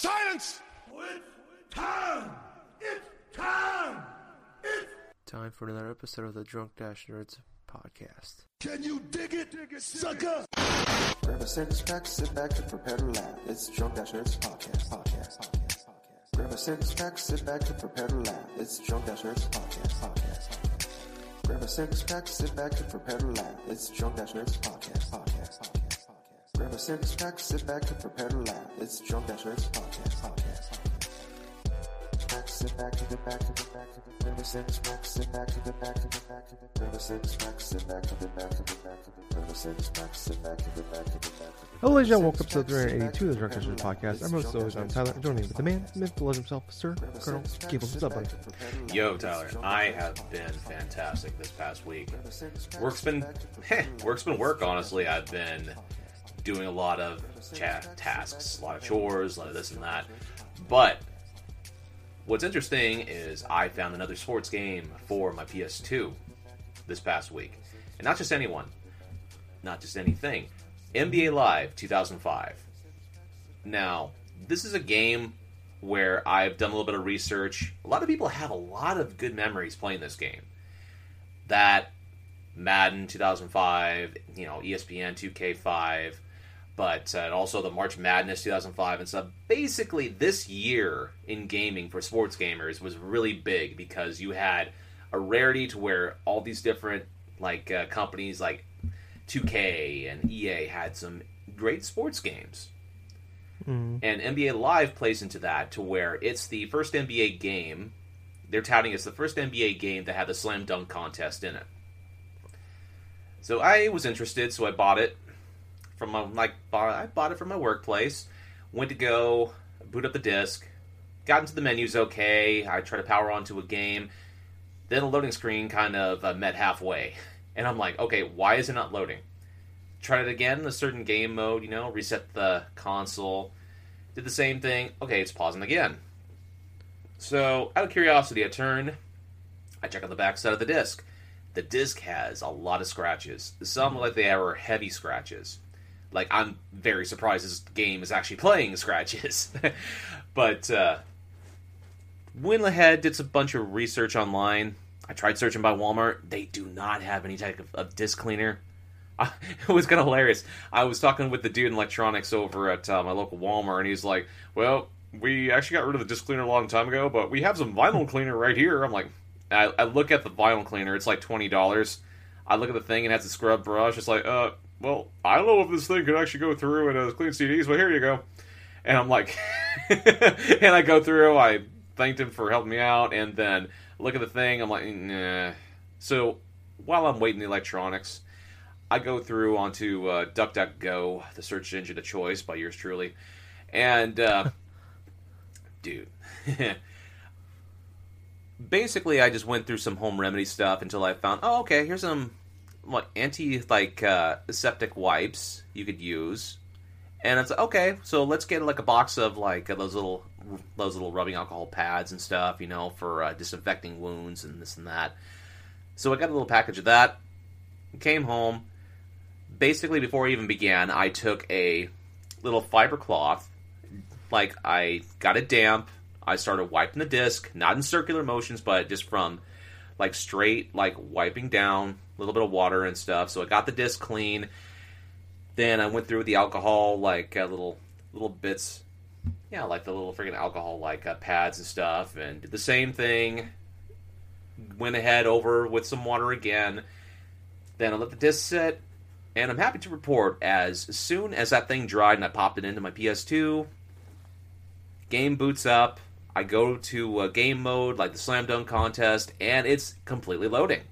Silence! It's time! It's time! It's Time for another episode of the Drunk Dash Nerds podcast. Can you dig it, sucker? Grab a six pack, sit back and prepare to laugh. It's Drunk Dash Nerds podcast, podcast, podcast, podcast. Grab a six pack, sit back and prepare to laugh. It's Drunk Dash Nerds podcast, podcast, podcast. Grab a six pack, sit back and prepare to laugh. It's Drunk Dash Nerds podcast, podcast, podcast, podcast. Grab a sit back and prepare to laugh. It's Drunk Dash Nerds podcast, podcast, podcast. Sit back, to the back, to the back, to the grab a six pack, sit back, to the back, to the back, to the grab a sit back, to the back, to the back, to the grab a sit back, to the back, to the back, to the Hello, ladies and gentlemen. Welcome to episode 382 of the Drunk Sessions podcast. I'm host always, I'm Tyler. Joining me with the man, the myth, the legend himself, Sir Colonel Gable. What's up, buddy? Yo, Tyler, I have been fantastic this past week. Work's been, heh, work's been work. Honestly, I've been doing a lot of chat tasks, a lot of chores, a lot of this and that. But what's interesting is I found another sports game for my PS2 this past week, and not just anyone, not just anything. NBA Live 2005. Now, this is a game where I've done a little bit of research. A lot of people have a lot of good memories playing this game. That Madden 2005, you know, ESPN 2K5, but uh, also the March Madness 2005 and stuff. Basically, this year in gaming for sports gamers was really big because you had a rarity to where all these different like uh, companies like 2K and EA had some great sports games. And NBA Live plays into that to where it's the first NBA game. They're touting it's the first NBA game that had the slam dunk contest in it. So I was interested, so I bought it from my like I bought it from my workplace. Went to go boot up the disc, got into the menus okay. I tried to power onto a game. Then a loading screen kind of uh, met halfway, and I'm like, okay, why is it not loading? Tried it again in a certain game mode, you know, reset the console, did the same thing. Okay, it's pausing again. So, out of curiosity, I turn, I check on the back side of the disc. The disc has a lot of scratches. Some look like they are heavy scratches. Like, I'm very surprised this game is actually playing scratches. but, uh, went ahead, did some bunch of research online. I tried searching by Walmart. They do not have any type of, of disc cleaner. I, it was kind of hilarious. I was talking with the dude in electronics over at uh, my local Walmart, and he's like, "Well, we actually got rid of the disc cleaner a long time ago, but we have some vinyl cleaner right here." I'm like, I, I look at the vinyl cleaner; it's like twenty dollars. I look at the thing and it has a scrub brush. It's like, uh, well, I don't know if this thing could actually go through and uh, clean CDs, but here you go. And I'm like, and I go through. I thanked him for helping me out, and then look at the thing. I'm like, nah. So while I'm waiting the electronics. I go through onto uh, DuckDuckGo, the search engine of choice by yours truly, and uh, dude, basically I just went through some home remedy stuff until I found oh okay here's some like anti like uh, septic wipes you could use, and it's okay so let's get like a box of like uh, those little those little rubbing alcohol pads and stuff you know for uh, disinfecting wounds and this and that. So I got a little package of that. Came home basically before I even began, I took a little fiber cloth, like I got it damp. I started wiping the disc, not in circular motions, but just from like straight, like wiping down little bit of water and stuff. So I got the disc clean. Then I went through with the alcohol, like uh, little little bits, yeah, like the little freaking alcohol, like uh, pads and stuff, and did the same thing. Went ahead over with some water again. Then I let the disc sit, and I'm happy to report as soon as that thing dried and I popped it into my PS2, game boots up. I go to a game mode like the Slam Dunk contest, and it's completely loading.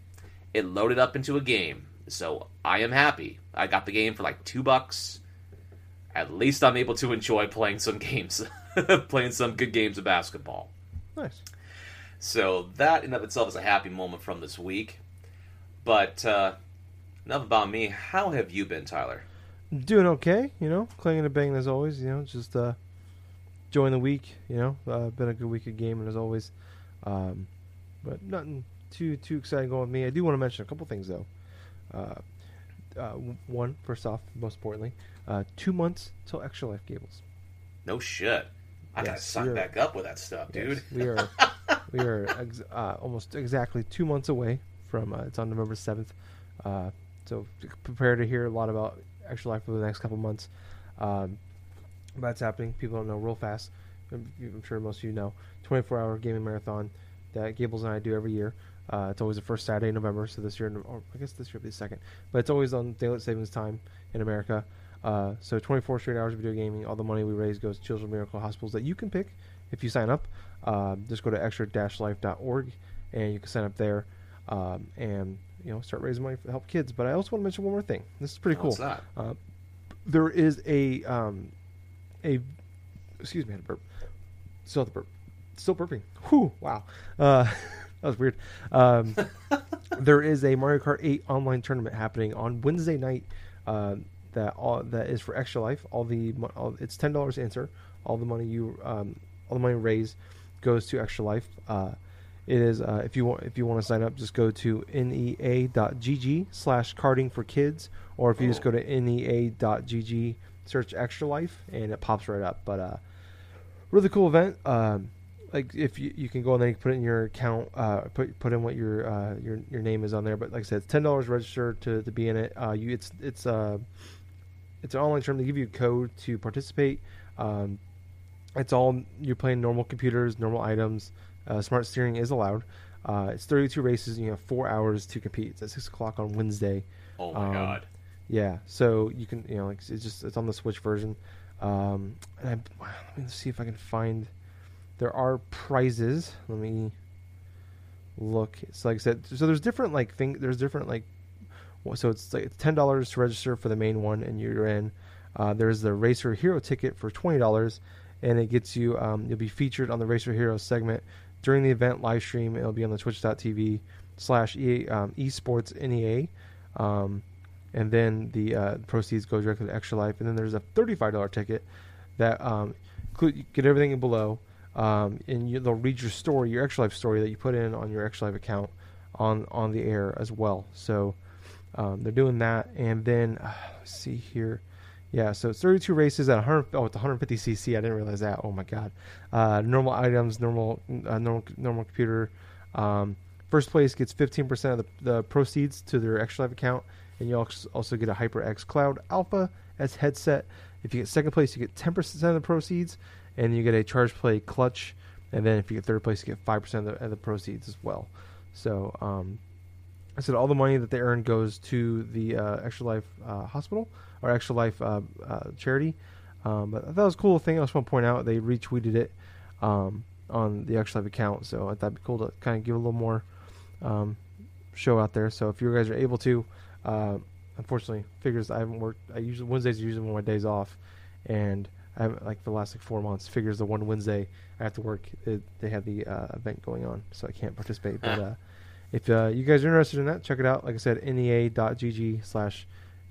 It loaded up into a game, so I am happy. I got the game for like two bucks. At least I'm able to enjoy playing some games, playing some good games of basketball. Nice. So that in of itself is a happy moment from this week. But uh, enough about me. How have you been, Tyler? Doing okay, you know, clanging and banging as always, you know, just uh, enjoying the week, you know, uh, been a good week of gaming as always. Um, but nothing too too exciting going with me. I do want to mention a couple things though. Uh, uh, one, first off, most importantly, uh, two months till Extra Life Gables. No shit. I gotta Yes, sign you're- back up with that stuff, dude. Yes, we are we are ex- uh, almost exactly two months away from uh, it's on November seventh. Uh, so prepare to hear a lot about Extra Life for the next couple months. Um, that's happening. People don't know real fast. I'm, I'm sure most of you know. 24 hour gaming marathon that Gables and I do every year. Uh, it's always the first Saturday in November. So this year, or I guess this year will be the second, but it's always on daylight savings time in America. Uh, so 24 straight hours of video gaming. All the money we raise goes to Children's Miracle Hospitals that you can pick if you sign up. Um, just go to extra-life.org and you can sign up there um, and you know start raising money to help kids. But I also want to mention one more thing. This is pretty cool. What's that? Uh, there is a um, a excuse me, I had a burp. Still the burp. Still burping. Whew, wow. That was weird. Um, there is a Mario Kart 8 online tournament happening on Wednesday night. Uh, that all that is for Extra Life. All the all, it's ten dollars enter. All the money you um, all the money raised goes to Extra Life. Uh, it is uh, if you want if you want to sign up, just go to nea.gg slash carding for kids, or if you just go to nea.gg search Extra Life and it pops right up. But uh, really cool event. Um, like if you, you can go and then you can put it in your account, uh, put put in what your uh, your your name is on there. But like I said, it's ten dollars register to, to be in it. Uh, you it's it's uh it's an online term. They give you a code to participate. Um, it's all you're playing normal computers, normal items. Uh, smart steering is allowed. Uh, it's 32 races. And you have four hours to compete. It's at six o'clock on Wednesday. Oh my um, god. Yeah, so you can you know like it's just it's on the Switch version. Um, and I, let me see if I can find. There are prizes. Let me look. It's like I said. So there's different like thing. There's different like. So it's like ten dollars to register for the main one, and you're in. Uh, there's the Racer Hero ticket for twenty dollars, and it gets you. Um, you'll be featured on the Racer Hero segment during the event live stream. It'll be on the Twitch.tv slash EA um, esports NEA. Um, and then the uh, proceeds go directly to Extra Life. And then there's a thirty-five dollar ticket that um, include you get everything below, um, and you, they'll read your story, your Extra Life story that you put in on your Extra Life account on on the air as well. So um, they're doing that, and then uh, let's see here. Yeah, so it's 32 races at 100. Oh, it's 150 cc. I didn't realize that. Oh my god. Uh, normal items, normal, uh, normal, normal computer. Um, first place gets 15% of the, the proceeds to their Extra Life account, and you also also get a HyperX Cloud Alpha S headset. If you get second place, you get 10% of the proceeds, and you get a ChargePlay Clutch. And then if you get third place, you get 5% of the, of the proceeds as well. So um, I said all the money that they earn goes to the uh, Extra Life uh, Hospital or Extra Life uh, uh, charity. Um, but that was a cool thing. I just want to point out they retweeted it um, on the Extra Life account, so I thought it'd be cool to kind of give a little more um, show out there. So if you guys are able to, uh, unfortunately, figures I haven't worked. I usually Wednesdays are usually one of my days off, and I haven't like for the last like four months. Figures the one Wednesday I have to work. It, they have the uh, event going on, so I can't participate. But uh, if uh, you guys are interested in that, check it out. Like I said, nea.gg slash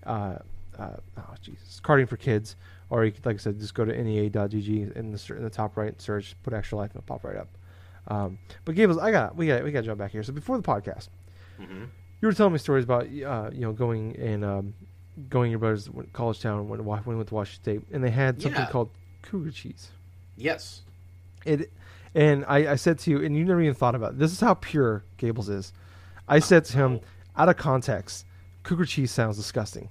uh, uh, oh Jesus, carding for kids, or you could, like I said, just go to nea.gg in the in the top right search, put extra life, and it'll pop right up. Um, but Gables, I got we got we got to jump back here. So before the podcast, hmm you were telling me stories about uh, you know going and um, going your brother's college town when went to Washington State, and they had something Yeah. called cougar cheese. Yes. It, and I, I said to you, and you never even thought about it. This is how pure Gables is. I said to him, oh. out of context, cougar cheese sounds disgusting.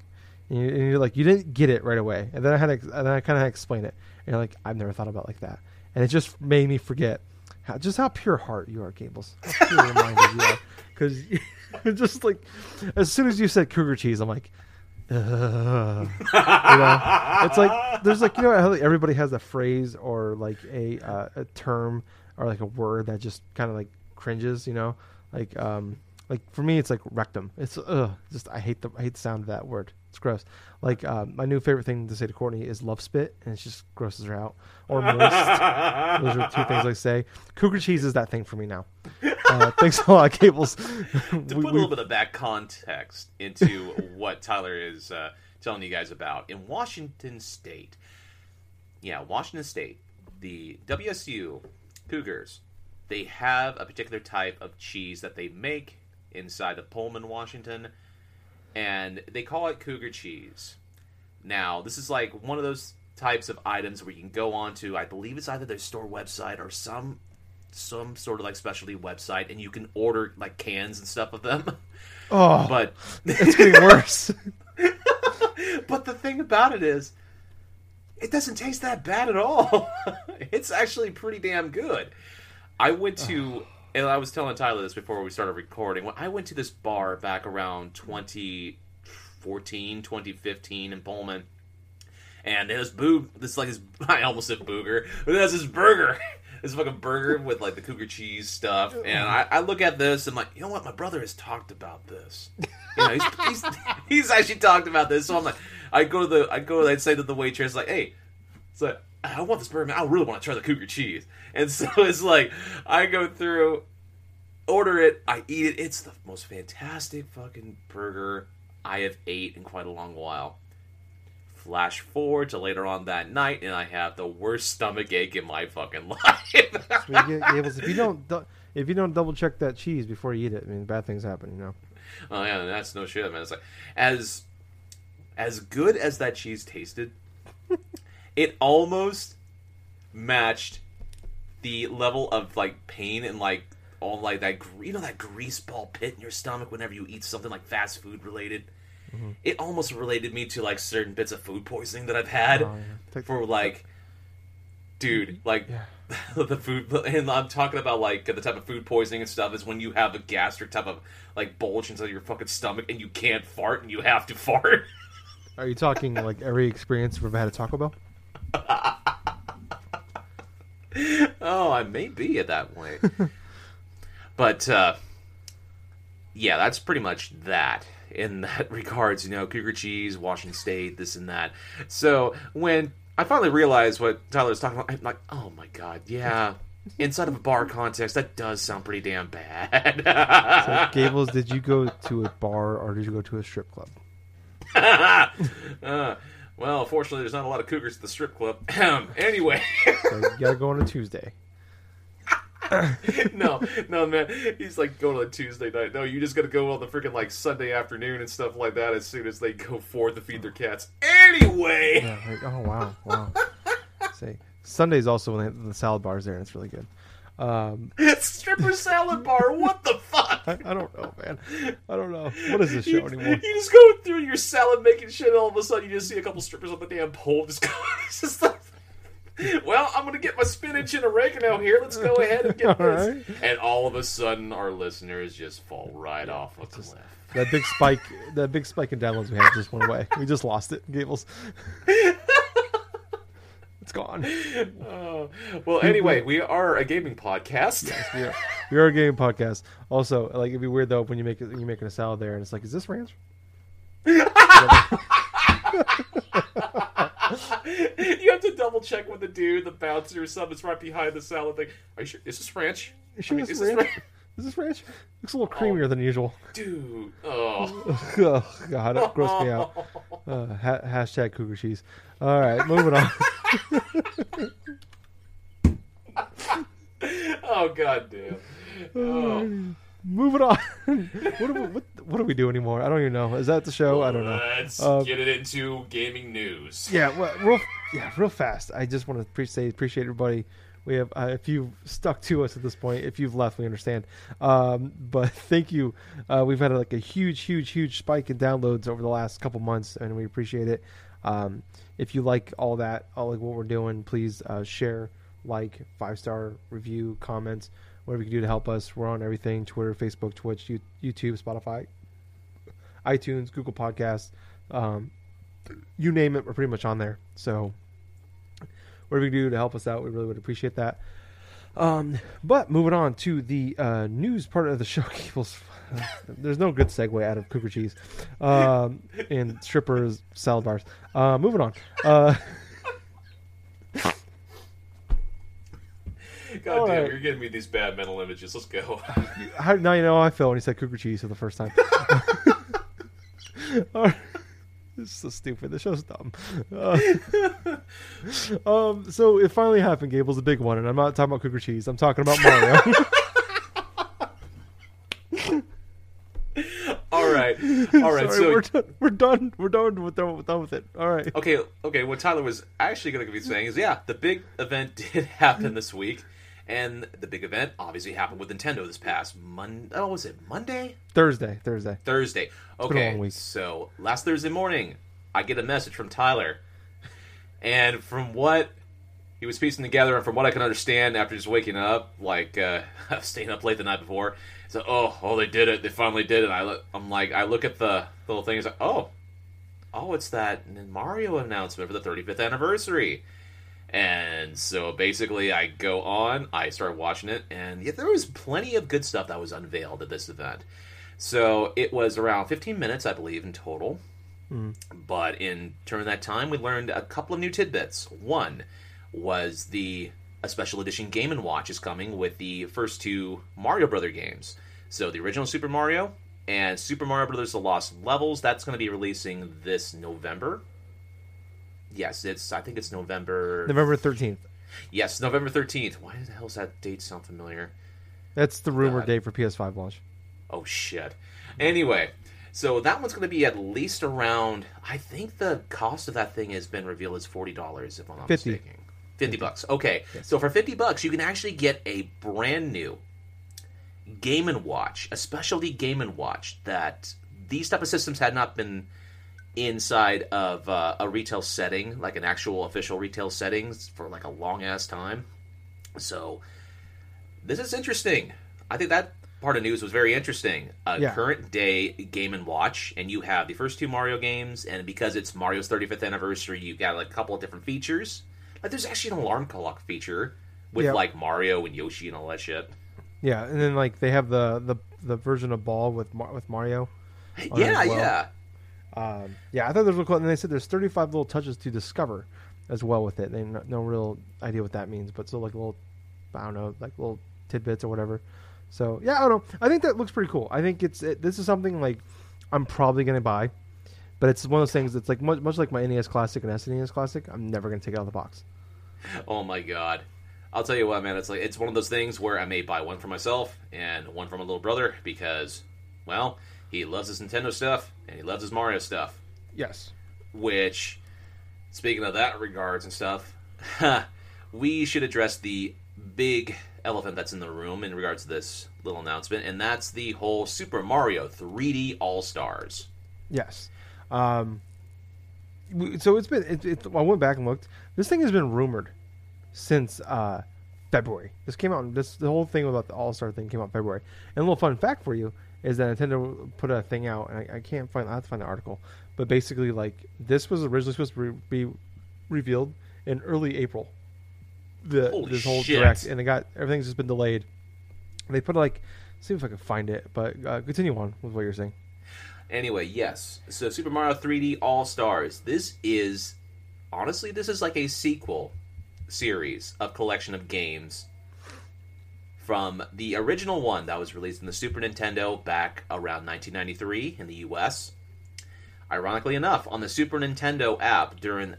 And, you, and you're like, you didn't get it right away. And then I had, to, and then I kind of explain it. And you're like, I've never thought about it like that. And it just made me forget how, just how pure heart you are, Gables. How pure minded you are. Because just like, as soon as you said cougar cheese, I'm like, You know, it's like there's like you know how everybody has a phrase or like a uh, a term or like a word that just kind of like cringes, you know, like um like for me it's like rectum. It's ugh, just I hate the I hate the sound of that word. It's gross. Like um, my new favorite thing to say to Courtney is love spit, and it just grosses her out. Or moist. Those are two things I say. Cougar cheese is that thing for me now. Uh, thanks a lot, Gables. to put a little bit of back context into what Tyler is uh, telling you guys about, in Washington State, yeah, Washington State, the WSU Cougars, they have a particular type of cheese that they make inside of Pullman, Washington, and they call it Cougar cheese. Now, this is like one of those types of items where you can go on to, I believe it's either their store website or some some sort of like specialty website, and you can order like cans and stuff of them. Oh, But it's getting worse. but the thing about it is, it doesn't taste that bad at all. it's actually pretty damn good. I went to, and I was telling Tyler this before we started recording. When I went to this bar back around 2014, 2015 in Pullman, and there's boo. This like this. I almost said booger, but there's this burger. This fucking burger with like the cougar cheese stuff, and I, I look at this and I'm like, you know what? My brother has talked about this. You know, he's, he's he's actually talked about this. So I'm like, I go to the I go I'd say to the waitress like, hey, like I want this burger. Man. I really want to try the cougar cheese. And so it's like I go through, order it, I eat it. It's the most fantastic fucking burger I have ate in quite a long while. Flash forward to later on that night, and I have the worst stomach ache in my fucking life. I mean, Gables, if you don't if you don't double check that cheese before you eat it, I mean, bad things happen. You know. Oh yeah, that's no shit, man. It's like as as good as that cheese tasted, it almost matched the level of like pain and like all like that you know that grease ball pit in your stomach whenever you eat something like fast food related. Mm-hmm. It almost related me to like certain bits of food poisoning that I've had Oh, yeah. For like dude like Yeah. the food and i'm talking about like the type of food poisoning and stuff is when you have a gastric type of like bulge inside your fucking stomach and you can't fart and you have to fart Are you talking like every experience you've ever had at Taco Bell? oh i may be at that point. But uh yeah that's pretty much that in that regards you know cougar cheese washington state this and that. So when i finally realized what tyler was talking about i'm like oh my god yeah. Inside of a bar context that does sound pretty damn bad. So, Gables, did you go to a bar or did you go to a strip club? uh, well, fortunately, there's not a lot of cougars at the strip club. Um, anyway, So you gotta go on a Tuesday. no, no, man. He's like going on a Tuesday night. No, you just gotta go on the freaking like Sunday afternoon and stuff like that as soon as they go forth to feed their cats. Anyway, Yeah, like, oh wow, wow. Say Sundays also when they the salad bars there, and it's really good. Um, stripper salad bar. What the fuck? I, I don't know, man. I don't know. What is this show You, anymore? you just go through your salad making shit, and all of a sudden you just see a couple strippers on the damn pole. Just go. Just like, well, I'm gonna get my spinach and oregano here. Let's go ahead and get All this. right. And all of a sudden, our listeners just fall right off a cliff. That big spike, that big spike in downloads we had just went away. We just lost it, Gables. It's gone. Oh, well, anyway, we are a gaming podcast. We are, we are a gaming podcast. Also, like it'd be weird though when you make you're making a salad there, and it's like, is this ranch? you have to double check with the dude, the bouncer or something. It's right behind the salad thing. Are you sure? Is this ranch? You sure I mean, this is is this ranch? ranch? Is this ranch? Looks a little creamier than usual. Dude. Oh. oh God, that grossed me out. Uh, ha- hashtag cougar cheese. All right, moving on. oh, god damn. Oh. moving on. what, do we, what, what do we do anymore? I don't even know. Is that the show? I don't know. Let's Uh, get it into gaming news. Yeah, well, real, yeah, real fast. I just want to pre- say appreciate everybody. We have uh, if you've stuck to us at this point. If you've left, we understand. Um, but thank you. Uh, we've had like a huge, huge, huge spike in downloads over the last couple months, and we appreciate it. Um, if you like all that, all like what we're doing, please uh, share, like, five star review, comments, whatever you can do to help us. We're on everything: Twitter, Facebook, Twitch, YouTube, Spotify, iTunes, Google Podcasts. Um, you name it, we're pretty much on there. So whatever you can do to help us out, we really would appreciate that. Um, but moving on to the uh, news part of the show, Gables. There's no good segue out of cougar cheese um, and strippers, salad bars. Uh, moving on. Uh, God All damn, right. you're getting me these bad mental images. Let's go. how, now you know how I felt when he said cougar cheese for the first time. All right. This is so stupid. The show's dumb. Uh, um, so it finally happened. Gable's a big one, and I'm not talking about cougar cheese. I'm talking about Mario. All right. All right, Sorry, so we're done. We're done. We're done with done, done with it. All right. Okay, okay. What Tyler was actually going to be saying is, yeah, the big event did happen this week, and the big event obviously happened with Nintendo this past Monday. Oh, was it Monday? Thursday. Thursday. Thursday. Okay, so last Thursday morning, I get a message from Tyler, and from what he was piecing together, and from what I can understand after just waking up, like uh, staying up late the night before, so oh, oh, they did it, they finally did it. I look, I'm like, I look at the little thing, it's like, oh, oh, it's that Mario announcement for the 35th anniversary. And so basically, I go on, I start watching it, and yeah, there was plenty of good stuff that was unveiled at this event. So it was around 15 minutes, I believe, in total. Hmm. But in during that time, we learned a couple of new tidbits. One was the a special edition Game and Watch is coming with the first two Mario Brother games. So the original Super Mario and Super Mario Brothers: The Lost Levels. That's going to be releasing this November. Yes, it's. I think it's November. November thirteenth. Yes, November 13th. Why the hell does that date sound familiar? That's the rumored God. date for PS5 launch. Oh shit. Anyway, so that one's going to be at least around. I think the cost of that thing has been revealed as forty dollars, if I'm not 50. mistaken. Fifty bucks. Okay, so for fifty bucks, you can actually get a brand new Game and Watch, a specialty Game and Watch that these type of systems had not been inside of uh, a retail setting, like an actual official retail settings, for like a long ass time. So this is interesting. I think that part of news was very interesting. A Yeah. current day Game and Watch, and you have the first two Mario games, and because it's Mario's 35th anniversary, you got like a couple of different features. Like there's actually an alarm clock feature with Yeah. like Mario and Yoshi and all that shit. Yeah, and then like they have the the, the version of Ball with Mar- with Mario. yeah, well. yeah. Um, yeah, I thought those were cool. And they said there's 35 little touches to discover as well with it. They no, no real idea what that means, but still like little, I don't know, like little tidbits or whatever. So yeah, I don't know. I think that looks pretty cool. I think it's it, this is something like I'm probably gonna buy, but it's one of those things that's like much, much like my NES Classic and SNES Classic. I'm never gonna take it out of the box. Oh my god. I'll tell you what, man. It's like it's one of those things where I may buy one for myself and one for my little brother because, well, he loves his Nintendo stuff and he loves his Mario stuff. Yes. Which, speaking of that regards and stuff, we should address the big elephant that's in the room in regards to this little announcement, and that's the whole Super Mario 3D All Stars. Yes. Um, so it's been. It, it, I went back and looked. This thing has been rumored since uh, February. This came out. This the whole thing about the All Star thing came out in February. And a little fun fact for you is that Nintendo put a thing out, and I, I can't find. I have to find the article. But basically, like this was originally supposed to re- be revealed in early April. The Holy this whole shit. direct, and they got everything's just been delayed. They put like, see if I can find it. But uh, continue on with what you're saying. Anyway, yes. So Super Mario 3D All Stars. This is honestly, this is like a sequel series of collection of games from the original one that was released in the Super Nintendo back around 1993 in the US. Ironically enough, on the Super Nintendo app during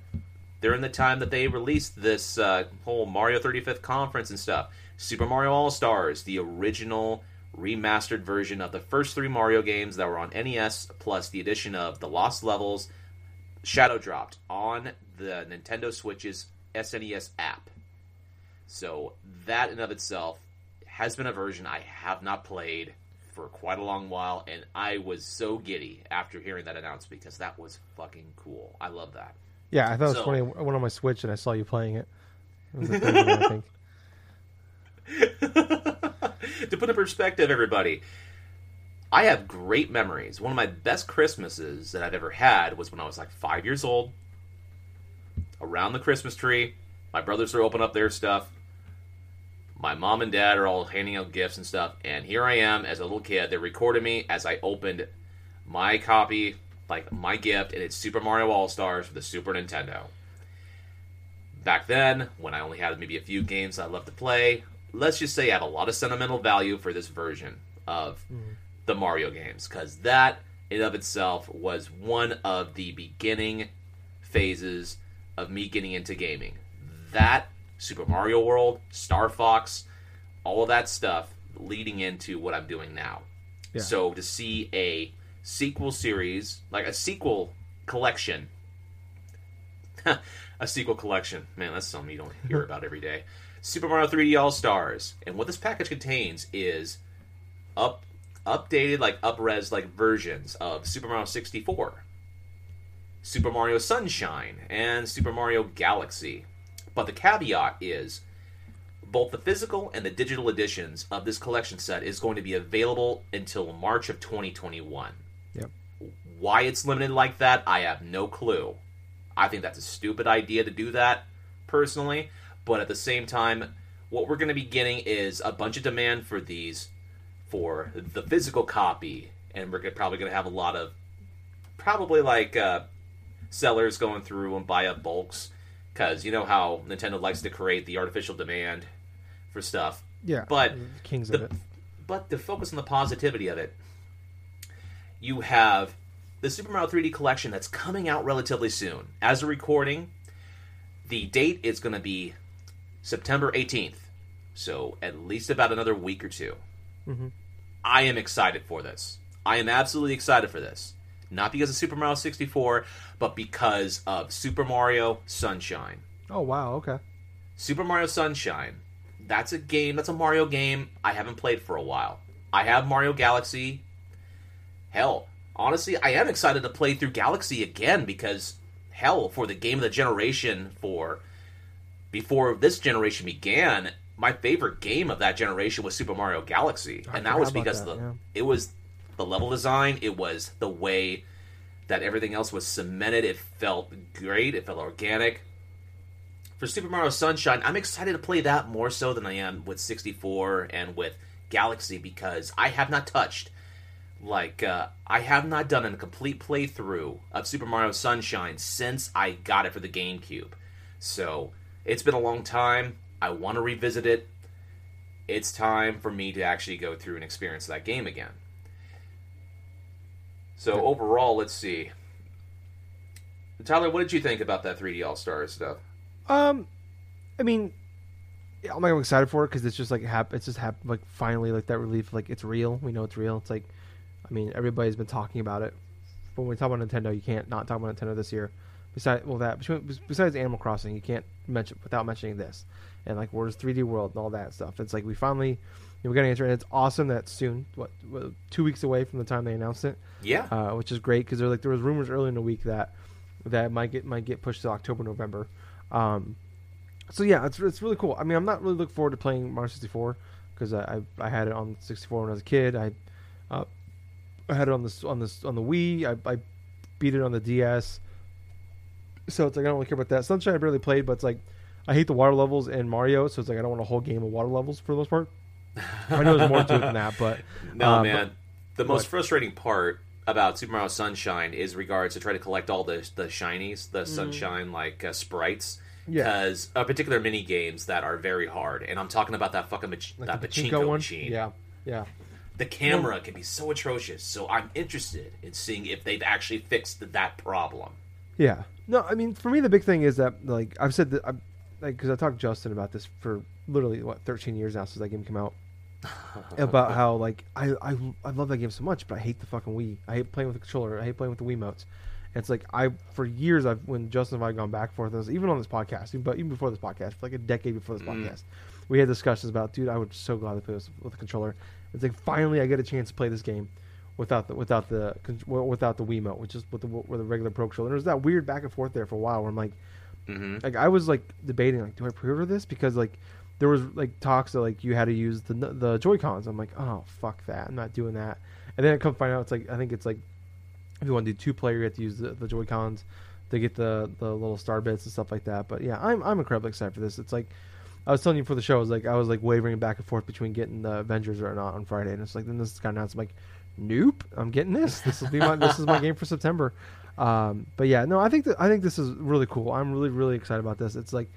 during the time that they released this uh, whole Mario 35th conference and stuff, Super Mario All Stars, the original remastered version of the first three Mario games that were on NES, plus the addition of the Lost Levels, shadow dropped on the Nintendo Switch's SNES app. So that in of itself has been a version I have not played for quite a long while, and I was so giddy after hearing that announcement because that was fucking cool. I love that. Yeah, I thought it was funny. I went on my Switch and I saw you playing it. It was a thing, I think. to put in perspective, everybody, I have great memories. One of my best Christmases that I've ever had was when I was like five years old. Around the Christmas tree, my brothers are opening up their stuff. My mom and dad are all handing out gifts and stuff, and here I am as a little kid. They recorded me as I opened my copy, like my gift, and it's Super Mario All Stars for the Super Nintendo. Back then, when I only had maybe a few games I loved to play, let's just say I have a lot of sentimental value for this version of the Mario games because that in of itself was one of the beginning phases of me getting into gaming. That Super Mario World, Star Fox, all of that stuff leading into what I'm doing now. Yeah. So to see a sequel series, like a sequel collection. a sequel collection. Man, that's something you don't hear about every day. Super Mario 3D All Stars. And what this package contains is up updated like upres like versions of Super Mario 64, Super Mario Sunshine, and Super Mario Galaxy. But the caveat is both the physical and the digital editions of this collection set is going to be available until March of 2021. Yep. Why it's limited like that, I have no clue. I think that's a stupid idea to do that, personally. But at the same time, what we're going to be getting is a bunch of demand for these for the physical copy, and we're probably going to have a lot of probably like uh, sellers going through and buy up bulks because you know how Nintendo likes to create the artificial demand for stuff. Yeah, But kings the, of it. but to focus on the positivity of it, you have the Super Mario 3D collection that's coming out relatively soon. As a recording, the date is going to be September 18th, so at least about another week or 2 Mhm. I am excited for this. I am absolutely excited for this. Not because of Super Mario 64, but because of Super Mario Sunshine. Oh wow, okay. Super Mario Sunshine. That's a game, that's a Mario game I haven't played for a while. I have Mario Galaxy. Hell, honestly, I am excited to play through Galaxy again because, hell, for the game of the generation, for before this generation began, my favorite game of that generation was Super Mario Galaxy, I and that was because that, the yeah. it was the level design, it was the way that everything else was cemented. It felt great. It felt organic for Super Mario Sunshine, I'm excited to play that more so than I am with 64 and with Galaxy because I have not touched, like, uh, I have not done a complete playthrough of Super Mario Sunshine since I got it for the GameCube. So it's been a long time. I want to revisit it. It's time for me to actually go through and experience that game again. So overall, let's see. Tyler, what did you think about that 3D All Stars stuff? Um, I mean, yeah, I'm like excited for it because it's just like hap- It's just hap- like finally like that relief. Like it's real. We know it's real. It's like, I mean, everybody's been talking about it. But when we talk about Nintendo, you can't not talk about Nintendo this year. Besides, well, that besides Animal Crossing, you can't mention without mentioning this. And like, where's 3D World and all that stuff? It's like we finally, you know, we got an answer, and it's awesome that soon. What, what two weeks away from the time they announced it, Yeah. uh, which is great because there like there was rumors earlier in the week that that might get might get pushed to October November. Um, so yeah, it's it's really cool. I mean, I'm not really looking forward to playing Mario 64 because I, I I had it on 64 when I was a kid. I uh, I had it on this on this on the Wii. I, I beat it on the DS. So it's like I don't really care about that. Sunshine I barely played, but it's like I hate the water levels in Mario, so it's like I don't want a whole game of water levels for the most part. I know there's more to it than that, but No, um, man. the most but- frustrating part about Super Mario Sunshine is regards to try to collect all the the shinies, the sunshine like uh, sprites. Mm. Yeah. Because uh, particular mini games that are very hard, and I'm talking about that fucking mach- like that pachinko, pachinko machine. yeah, yeah. The camera can be so atrocious, so I'm interested in seeing if they've actually fixed that problem. Yeah. No, I mean, for me, the big thing is that, like, I've said that, I'm, like, because I talked to Justin about this for literally, what, 13 years now since that game came out. About how, like, I, I, I love that game so much, but I hate the fucking Wii. I hate playing with the controller. I hate playing with the Wiimotes. And it's like, I, for years, I've, when Justin and I had gone back and forth, this, even on this podcast, even, but even before this podcast, for like a decade before this podcast, we had discussions about, dude, I would so glad to play this with the controller. It's like, finally, I get a chance to play this game without the without the con- without the Wiimote, which is with the with the regular Pro Controller. And there's that weird back and forth there for a while where I'm like, mm-hmm. like I was like debating like, do I pre-order this because like there was like talks that like you had to use the the Joy Cons. I'm like, oh fuck that, I'm not doing that. And then I come find out it's like I think it's like if you want to do two player, you have to use the, the Joy Cons to get the the little star bits and stuff like that. But yeah, I'm I'm incredibly excited for this. It's like. I was telling you for the show, I was like, I was like wavering back and forth between getting the Avengers or not on Friday, and it's like then this kind of announced, like, nope, I'm getting this. This will be my this is my game for September. Um, but yeah, no, I think that I think this is really cool. I'm really really excited about this. It's like,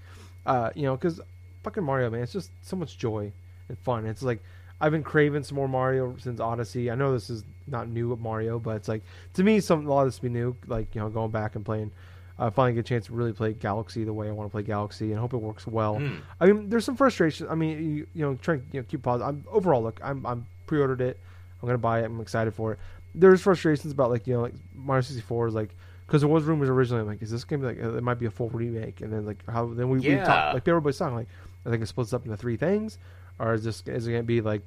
uh, you know, because fucking Mario, man, it's just so much joy and fun. It's like I've been craving some more Mario since Odyssey. I know this is not new at Mario, but it's like to me, some a lot of this be new. Like you know, going back and playing. I uh, finally get a chance to really play Galaxy the way I want to play Galaxy, and hope it works well. Hmm. I mean, there's some frustration. I mean, you, you know, trying you know keep positive. I'm overall look. I'm I'm pre-ordered it. I'm gonna buy it. I'm excited for it. there's frustrations about like you know like Mario 64 is like because there was rumors originally like is this gonna be like it might be a full remake and then like how then we, we Yeah. talked like everybody's talking like I think it splits up into three things or is this is it gonna be like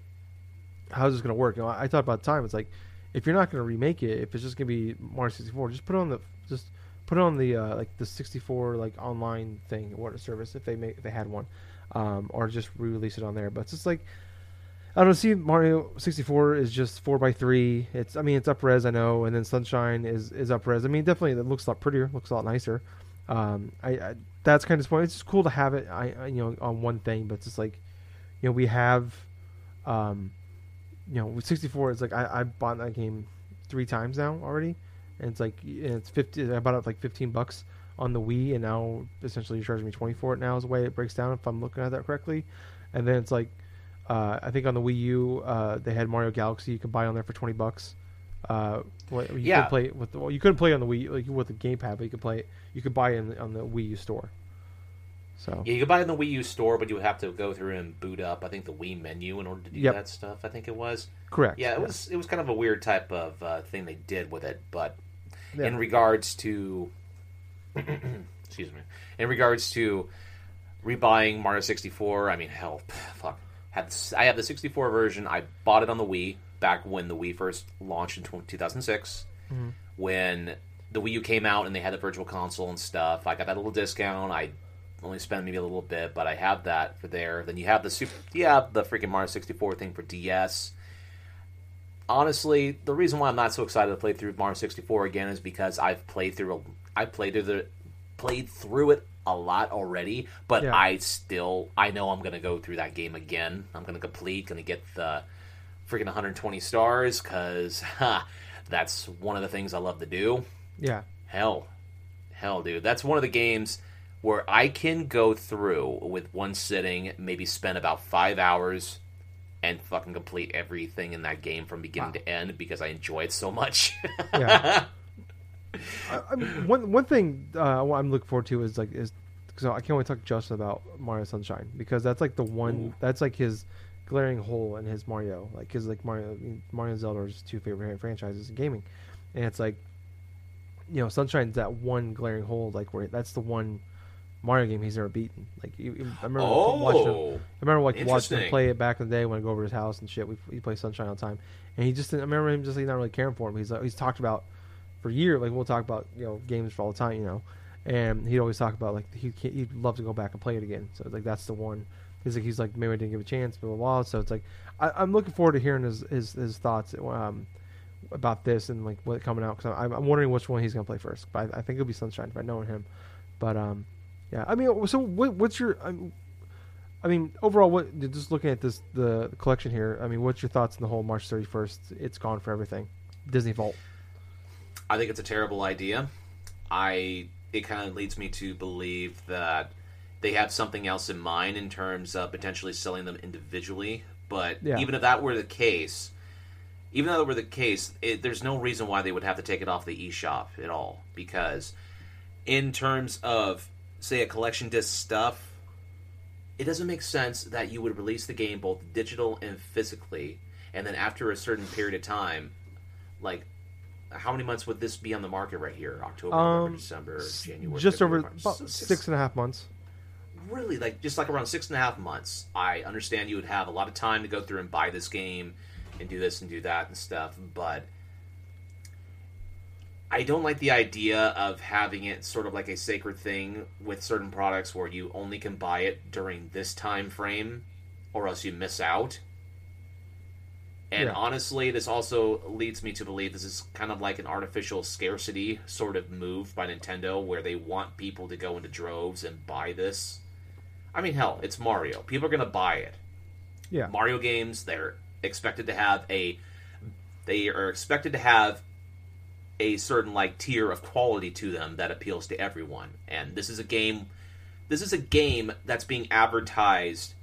how's this gonna work? You know, I, I thought about time it's like if you're not gonna remake it if it's just gonna be Mario 64 just put it on the just put it on the uh, like the 64 like online thing what service if they make if they had one um, or just re-release it on there but it's just like I don't see Mario 64 is just four by three. It's I mean it's up res I know, and then Sunshine is is up res. I mean definitely it looks a lot prettier, looks a lot nicer. Um, I, I that's kind of disappointing. It's just cool to have it I, I you know on one thing, but it's just like you know we have um, you know with 64 it's like I I bought that game three times now already, and it's like and it's 50. I bought it like 15 bucks on the Wii, and now essentially you're charging me 20 for it now is the way it breaks down if I'm looking at that correctly, and then it's like uh, I think on the Wii U, uh, they had Mario Galaxy you could buy on there for twenty bucks. Uh, what- you Yeah. could play it with the, well, you couldn't play it on the Wii like with the gamepad, but you could play it. You could buy it in, on the Wii U store. So Yeah, you could buy it in the Wii U store, but you would have to go through and boot up. I think the Wii menu in order to do Yep. that stuff. I think it was. correct. Yeah, it was. It was kind of a weird type of uh, thing they did with it, but Yeah. in regards to, excuse me, in regards to rebuying Mario sixty four, I mean, hell, fuck. Had I have the sixty four version. I bought it on the Wii back when the Wii first launched in two thousand six. Mm-hmm. When the Wii U came out and they had the Virtual Console and stuff, I got that little discount. I only spent maybe a little bit, but I have that for there. Then you have the super, yeah, the freaking Mario sixty four thing for DS honestly, the reason why I'm not so excited to play through Mario 64 again is because I've played through I played through the played through it a lot already, but Yeah. I still I know I'm gonna go through that game again. I'm gonna complete, gonna get the freaking 120 stars because that's one of the things I love to do. yeah, Hell, hell, dude, that's one of the games where I can go through with one sitting, maybe spend about five hours, and fucking complete everything in that game from beginning to end because I enjoy it so much. yeah. I, I one one thing uh, what I'm looking forward to is like is because I can't wait to talk to Justin about Mario Sunshine because that's like the one that's like his glaring hole in his Mario like his like Mario Mario and Zelda are his two favorite franchises in gaming, and it's like you know Sunshine's that one glaring hole like where that's the one Mario game he's never beaten. Like you, I remember watching him, oh, I remember like watching him play it back in the day when I go over to his house and shit. We he play Sunshine all the time, and he just I remember him just like not really caring for him. He's like, he's talked about for years. Like we'll talk about you know games for all the time, you know, and he'd always talk about like he he'd love to go back and play it again. So like that's the one. He's like he's like maybe I didn't give a chance, blah blah blah. So it's like I, I'm looking forward to hearing his his, his thoughts um, about this and like what coming out because I'm, I'm wondering which one he's gonna play first. But I, I think it'll be Sunshine if I know him. But um, yeah, I mean, so what, what's your? I, I mean, overall, what just looking at this the collection here. I mean, what's your thoughts on the whole March 31st? It's gone for everything. Disney Vault. I think it's a terrible idea. I it kind of leads me to believe that they have something else in mind in terms of potentially selling them individually. But Yeah. even if that were the case, even though that were the case, it, there's no reason why they would have to take it off the eShop at all. Because in terms of say a collection disc stuff, it doesn't make sense that you would release the game both digital and physically, and then after a certain period of time, like how many months would this be on the market right here? October, November, Um, December, January, Just February, over March. about So six and a half months. Really like just like around six and a half months. I understand you would have a lot of time to go through and buy this game and do this and do that and stuff, but I don't like the idea of having it sort of like a sacred thing with certain products where you only can buy it during this time frame or else you miss out. And Yeah. honestly, this also leads me to believe this is kind of like an artificial scarcity sort of move by Nintendo where they want people to go into droves and buy this. I mean, hell, it's Mario. People are going to buy it. Yeah. Mario games, they're expected to have a they are expected to have a certain like tier of quality to them that appeals to everyone. And this is a game this is a game that's being advertised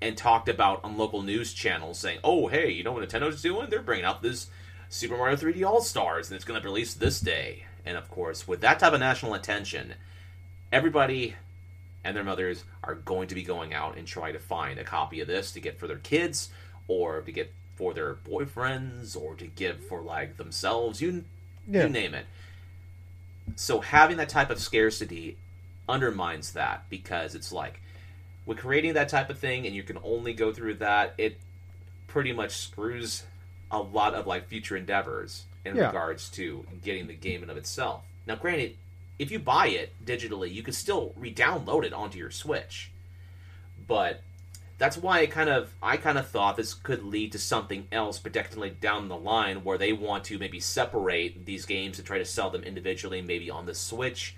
and talked about on local news channels saying, "Oh, hey, you know what Nintendo's doing? They're bringing out this Super Mario 3D All Stars, and it's going to be released this day." And of course, with that type of national attention, everybody and their mothers are going to be going out and trying to find a copy of this to get for their kids or to get for their boyfriends or to give for like themselves. You Yeah. you name it. So having that type of scarcity undermines that because it's like with creating that type of thing and you can only go through that, it pretty much screws a lot of like future endeavors in Yeah. regards to getting the game in of itself. Now, granted, if you buy it digitally, you can still re-download it onto your Switch. But that's why I kind of I kind of thought this could lead to something else particularly down the line where they want to maybe separate these games and try to sell them individually maybe on the Switch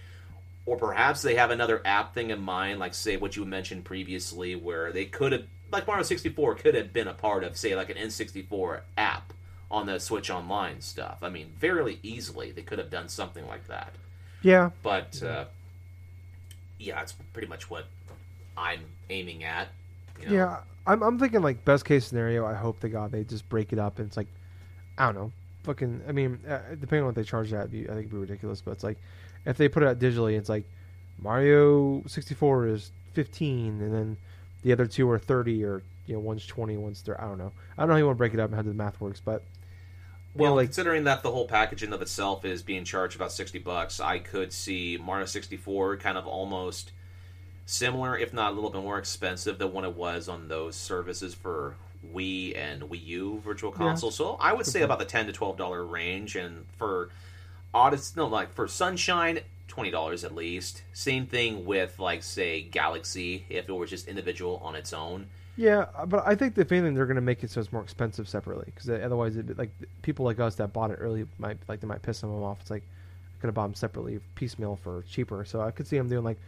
or perhaps they have another app thing in mind like say what you mentioned previously where they could have like Mario 64 could have been a part of say like an N64 app on the Switch online stuff. I mean, fairly easily they could have done something like that. Yeah, But uh, yeah, it's pretty much what I'm aiming at. You know? yeah. I'm I'm thinking like best case scenario. I hope to God they just break it up and it's like, I don't know, fucking. I mean, uh, depending on what they charge that, I think it'd be ridiculous. But it's like, if they put it out digitally, it's like Mario 64 is 15, and then the other two are 30, or you know, one's 20, one's 30. I don't know. I don't know how you want to break it up and how the math works, but Well, considering that the whole package in of itself is being charged about sixty bucks, I could see Mario sixty four kind of almost similar, if not a little bit more expensive than what it was on those services for Wii and Wii U Virtual Console. So I would say about the ten to twelve dollar range, and for Odyssey, no, like for Sunshine, twenty dollars at least. Same thing with like say Galaxy, if it was just individual on its own. Yeah, uh, but I think if anything, they're going to make it so it's more expensive separately because otherwise, it like people like us that bought it early might like they might piss them off. It's like I could have bought them separately, piecemeal for cheaper. So I could see them doing like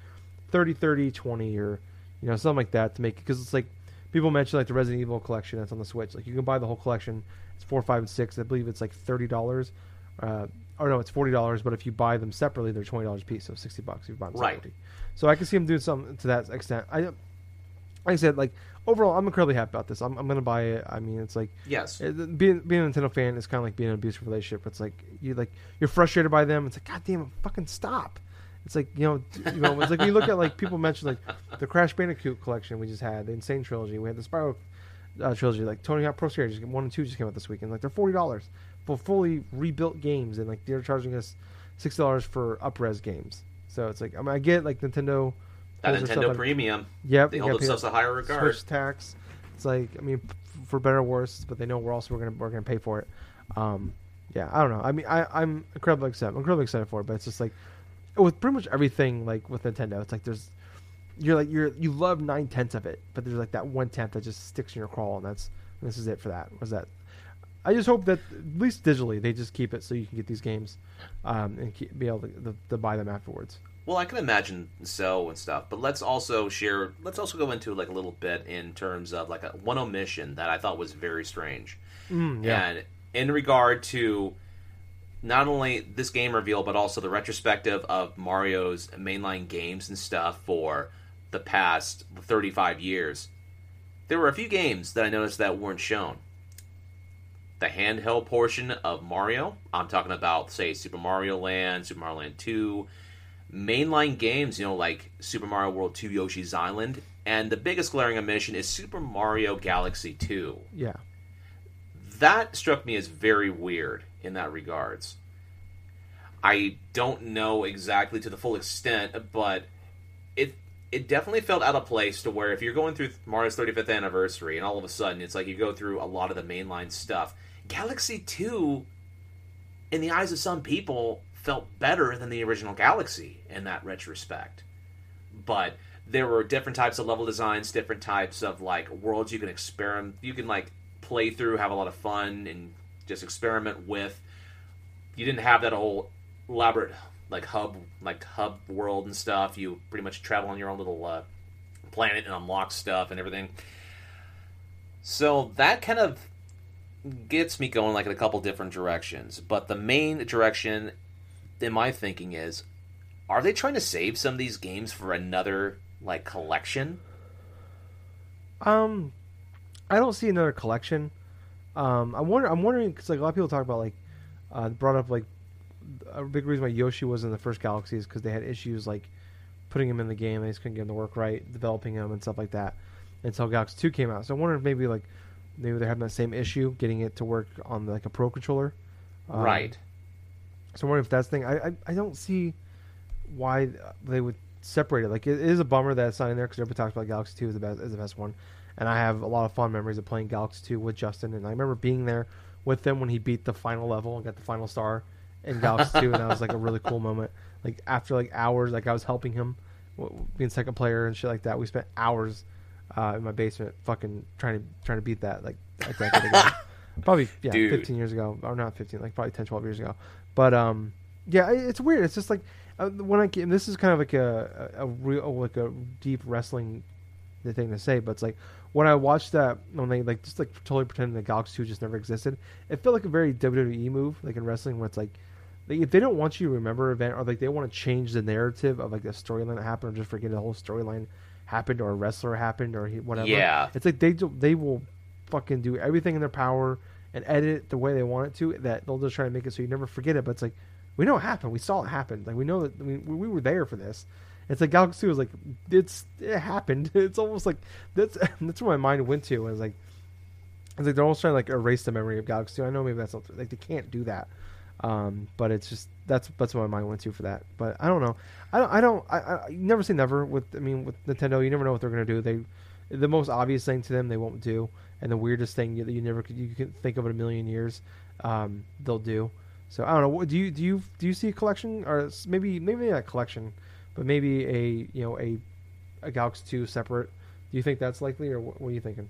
30, 30, 20 or you know something like that to make it because it's like people mentioned like the Resident Evil collection that's on the Switch. Like you can buy the whole collection. It's four, five, and six. I believe it's like thirty dollars. Uh, or no, it's forty dollars. But if you buy them separately, they're twenty dollars a piece, so sixty bucks if you buy them Right. separately. So I can see them doing something to that extent. I like I said, like overall, I'm incredibly happy about this. I'm, I'm gonna buy it. I mean, it's like Yes. it, being being a Nintendo fan is kind of like being in an abusive relationship. It's like you like you're frustrated by them. It's like God damn it, fucking stop. It's like you know, you know, it's like you look at like people mention like the Crash Bandicoot collection we just had, the N. Sane trilogy, we had the Spyro uh, trilogy, like Tony Hawk Pro Skater just one and two just came out this weekend. Like they're forty dollars for fully rebuilt games, and like they're charging us six dollars for upres games. So it's like I mean I get like Nintendo. That Nintendo Premium, Yep, they hold themselves a higher regard. Switch tax. It's like I mean, for better or worse, but they know we're also we're gonna we're gonna pay for it. Um, yeah, I don't know. I mean, I I'm incredibly excited. I'm incredibly excited for it, but it's just like with pretty much everything like with Nintendo, it's like there's you're like you're you love nine tenths of it, but there's like that one tenth that just sticks in your crawl, and that's this is it for that. Was that? I just hope that at least digitally they just keep it so you can get these games um, and keep, be able to, to, to buy them afterwards. Well, I can imagine so and stuff, but let's also share. Let's also go into like a little bit in terms of like a one omission that I thought was very strange, Mm, yeah. and in regard to not only this game reveal, but also the retrospective of Mario's mainline games and stuff for the past thirty-five years. There were a few games that I noticed that weren't shown. The handheld portion of Mario, I'm talking about, say, Super Mario Land, Super Mario Land 2, mainline games, you know, like Super Mario World 2 Yoshi's Island, and the biggest glaring omission is Super Mario Galaxy 2. Yeah. That struck me as very weird in that regards. I don't know exactly to the full extent, but it it definitely felt out of place to where if you're going through Mario's 35th anniversary and all of a sudden it's like you go through a lot of the mainline stuff, Galaxy 2 in the eyes of some people felt better than the original Galaxy in that retrospect. But there were different types of level designs, different types of like worlds you can experiment, you can like play through, have a lot of fun, and just experiment with. You didn't have that whole elaborate like hub, like hub world and stuff. You pretty much travel on your own little uh, planet and unlock stuff and everything. So that kind of gets me going like in a couple different directions. But the main direction in my thinking is are they trying to save some of these games for another like collection? Um, I don't see another collection. Um, I wonder. I'm wondering because like a lot of people talk about like uh, brought up like a big reason why Yoshi was in the first Galaxy is because they had issues like putting him in the game. They just couldn't get him to work right, developing him and stuff like that until Galaxy Two came out. So I wonder if maybe like maybe they're having that same issue getting it to work on like a pro controller. Um, right. So I'm wondering if that's the thing. I, I I don't see why they would separate it. Like it is a bummer that it's not in there because everybody talks about Galaxy Two is the best is the best one, and I have a lot of fond memories of playing Galaxy Two with Justin, and I remember being there with him when he beat the final level and got the final star in Galaxy Two, and that was like a really cool moment. Like after like hours, like I was helping him, being second player and shit like that. We spent hours uh, in my basement, fucking trying to trying to beat that like a decade ago. Probably yeah, Dude. 15 years ago, or not 15, like probably 10, 12 years ago. But um, yeah, it's weird. It's just like uh, when I came, this is kind of like a a, a real like a deep wrestling thing to say, but it's like when I watched that when they like just like totally pretending that Galaxy Two just never existed, it felt like a very WWE move, like in wrestling, where it's like. Like if they don't want you to remember an event, or like they want to change the narrative of like the storyline that happened, or just forget the whole storyline happened, or a wrestler happened, or whatever. Yeah. it's like they do, they will fucking do everything in their power and edit it the way they want it to. That they'll just try to make it so you never forget it. But it's like we know it happened. We saw it happen. Like we know that we, we were there for this. It's like Galaxy was like it's it happened. It's almost like that's that's where my mind went to. I was like, it's like they're almost trying to like erase the memory of Galaxy. I know maybe that's not like they can't do that. Um, but it's just that's that's what my mind went to for that. But I don't know. I don't. I don't. I, I never say never with. I mean, with Nintendo, you never know what they're gonna do. They, the most obvious thing to them, they won't do, and the weirdest thing that you never could you can think of in a million years, um, they'll do. So I don't know. Do you do? You do you see a collection or maybe maybe not a collection, but maybe a you know a a Galaxy Two separate? Do you think that's likely, or what, what are you thinking?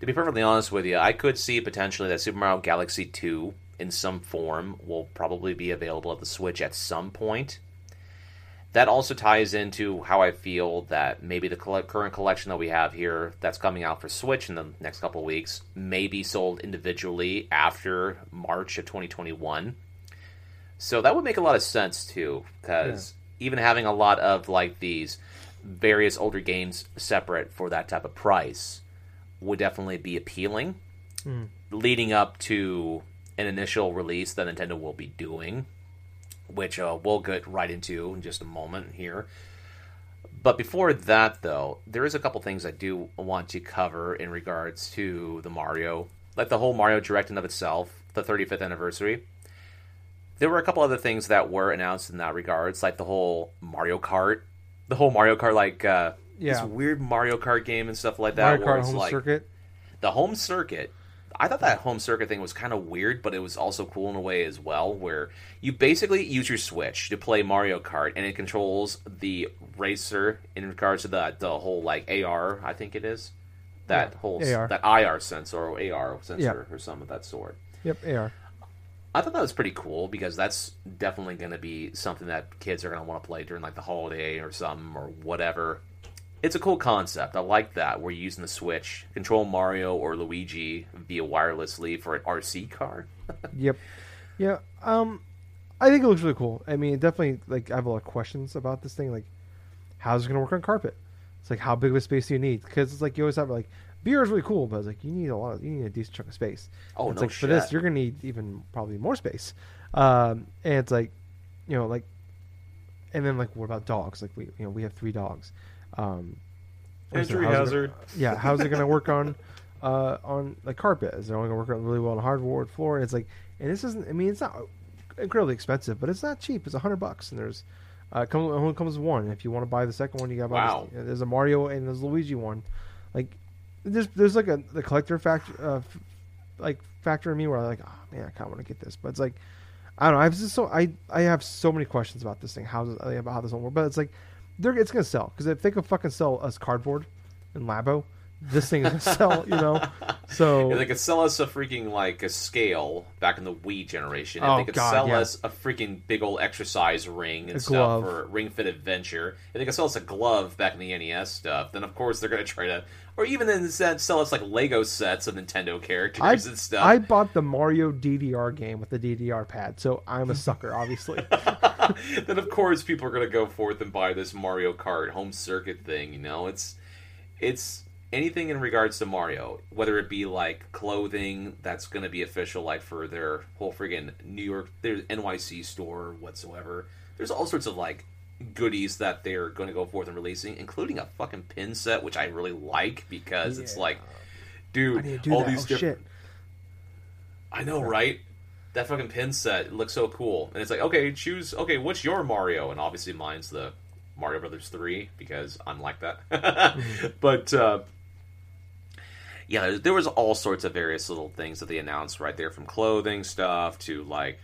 To be perfectly honest with you, I could see potentially that Super Mario Galaxy 2 in some form will probably be available at the Switch at some point. That also ties into how I feel that maybe the current collection that we have here that's coming out for Switch in the next couple of weeks may be sold individually after March of 2021. So that would make a lot of sense too, because even having a lot of like these various older games separate for that type of price would definitely be appealing. Hmm. Leading up to an initial release that Nintendo will be doing, which uh, we'll get right into in just a moment here. But before that, though, there is a couple things I do want to cover in regards to the Mario, like the whole Mario Direct in of itself, the 35th anniversary. There were a couple other things that were announced in that regards, like the whole Mario Kart, the whole Mario Kart, like uh, Yeah. this weird Mario Kart game and stuff like that. Mario where Kart it's Home like, Circuit. the home circuit i thought that home circuit thing was kind of weird but it was also cool in a way as well where you basically use your switch to play mario kart and it controls the racer in regards to the the whole like ar i think it is that Yeah, whole AR. that ir sensor or ar sensor or some of that sort Yep, AR. I thought that was pretty cool because that's definitely going to be something that kids are going to want to play during like the holiday or something or whatever. It's a cool concept. I like that. Where you're using the Switch, control Mario or Luigi via wirelessly for an RC car. Yep. Yeah. Um, I think it looks really cool. I mean, it definitely like I have a lot of questions about this thing. Like, how's it going to work on carpet? It's like how big of a space do you need? Because it's like you always have like beer is really cool, but it's like you need a lot. Of, you need a decent chunk of space. Oh, it's no like for this you're gonna need even probably more space. Um, and it's like, you know, like, and then like what about dogs? Like we you know we have three dogs. Um, so Entry how's it- hazard. yeah, how's it going to work on uh, on like carpet? Is it only going to work on really well on hardwood floor? And it's like, and this isn't. I mean, it's not incredibly expensive, but it's not cheap. It's a hundred bucks, and there's uh, it comes only comes with one. If you want to buy the second one, you got to buy. Wow. This, there's a Mario and there's a Luigi one. Like, there's there's like a the collector factor uh, f- like factor in me where I'm like, oh man, I kind of want to get this, but it's like. I don't know. I have just so I I have so many questions about this thing. How does about how this will work? But it's like they're it's gonna sell because if they could fucking sell us cardboard and Labo, this thing is gonna sell. You know, so If they could sell us a freaking like a scale back in the Wii generation, if Oh, they could God, sell yeah. us a freaking big old exercise ring and A stuff glove. for Ring Fit Adventure, if they could sell us a glove back in the NES stuff, then of course they're gonna try to, or even in the sense, sell us like Lego sets of Nintendo characters I and stuff. I bought the Mario DDR game with the DDR pad, so I'm a sucker, obviously. then of course people are gonna go forth and buy this Mario Kart home circuit thing. You know, it's it's anything in regards to Mario, whether it be like clothing that's gonna be official, like for their whole friggin' New York, their NYC store whatsoever. There's all sorts of like goodies that they're going to go forth and releasing, including a fucking pin set, which I really like because it's like dude. All that. these oh different. shit! I know, right? That fucking pin set looks so cool, and it's like, okay, choose. Okay, what's your Mario? And obviously, mine's the Mario Brothers three because I'm like that. But uh, yeah, there, there was all sorts of various little things that they announced right there, from clothing stuff to like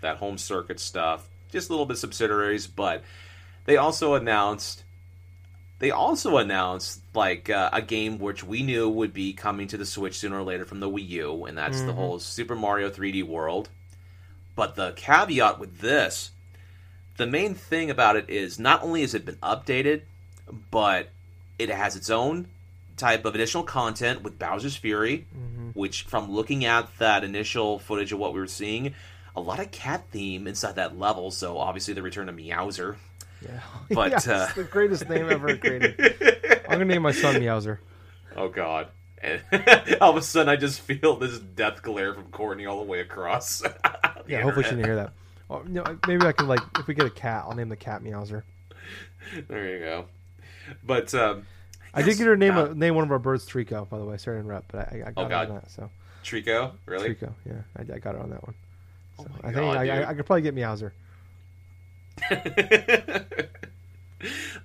that home circuit stuff, just a little bit subsidiaries. But they also announced they also announced like uh, a game which we knew would be coming to the Switch sooner or later from the Wii U, and that's the whole Super Mario 3D World. But the caveat with this, the main thing about it is not only has it been updated, but it has its own type of additional content with Bowser's Fury, which from looking at that initial footage of what we were seeing, a lot of cat theme inside that level. So obviously the return of Meowser. Yeah, But, Yes, uh, the greatest name ever created. I'm gonna name my son Meowser. Oh God! And all of a sudden, I just feel this death glare from Courtney all the way across. the Yeah, hopefully she didn't hear that. You know, maybe I can like if we get a cat, I'll name the cat Meowser. There you go. But um, I did get her name uh, a, name one of our birds Trico, by the way. Sorry to interrupt, but I, I got Oh, God. on that. So Trico, really? Trico, yeah, I, I got it on that one. Oh So my I think God, I. I, I could probably get Meowser.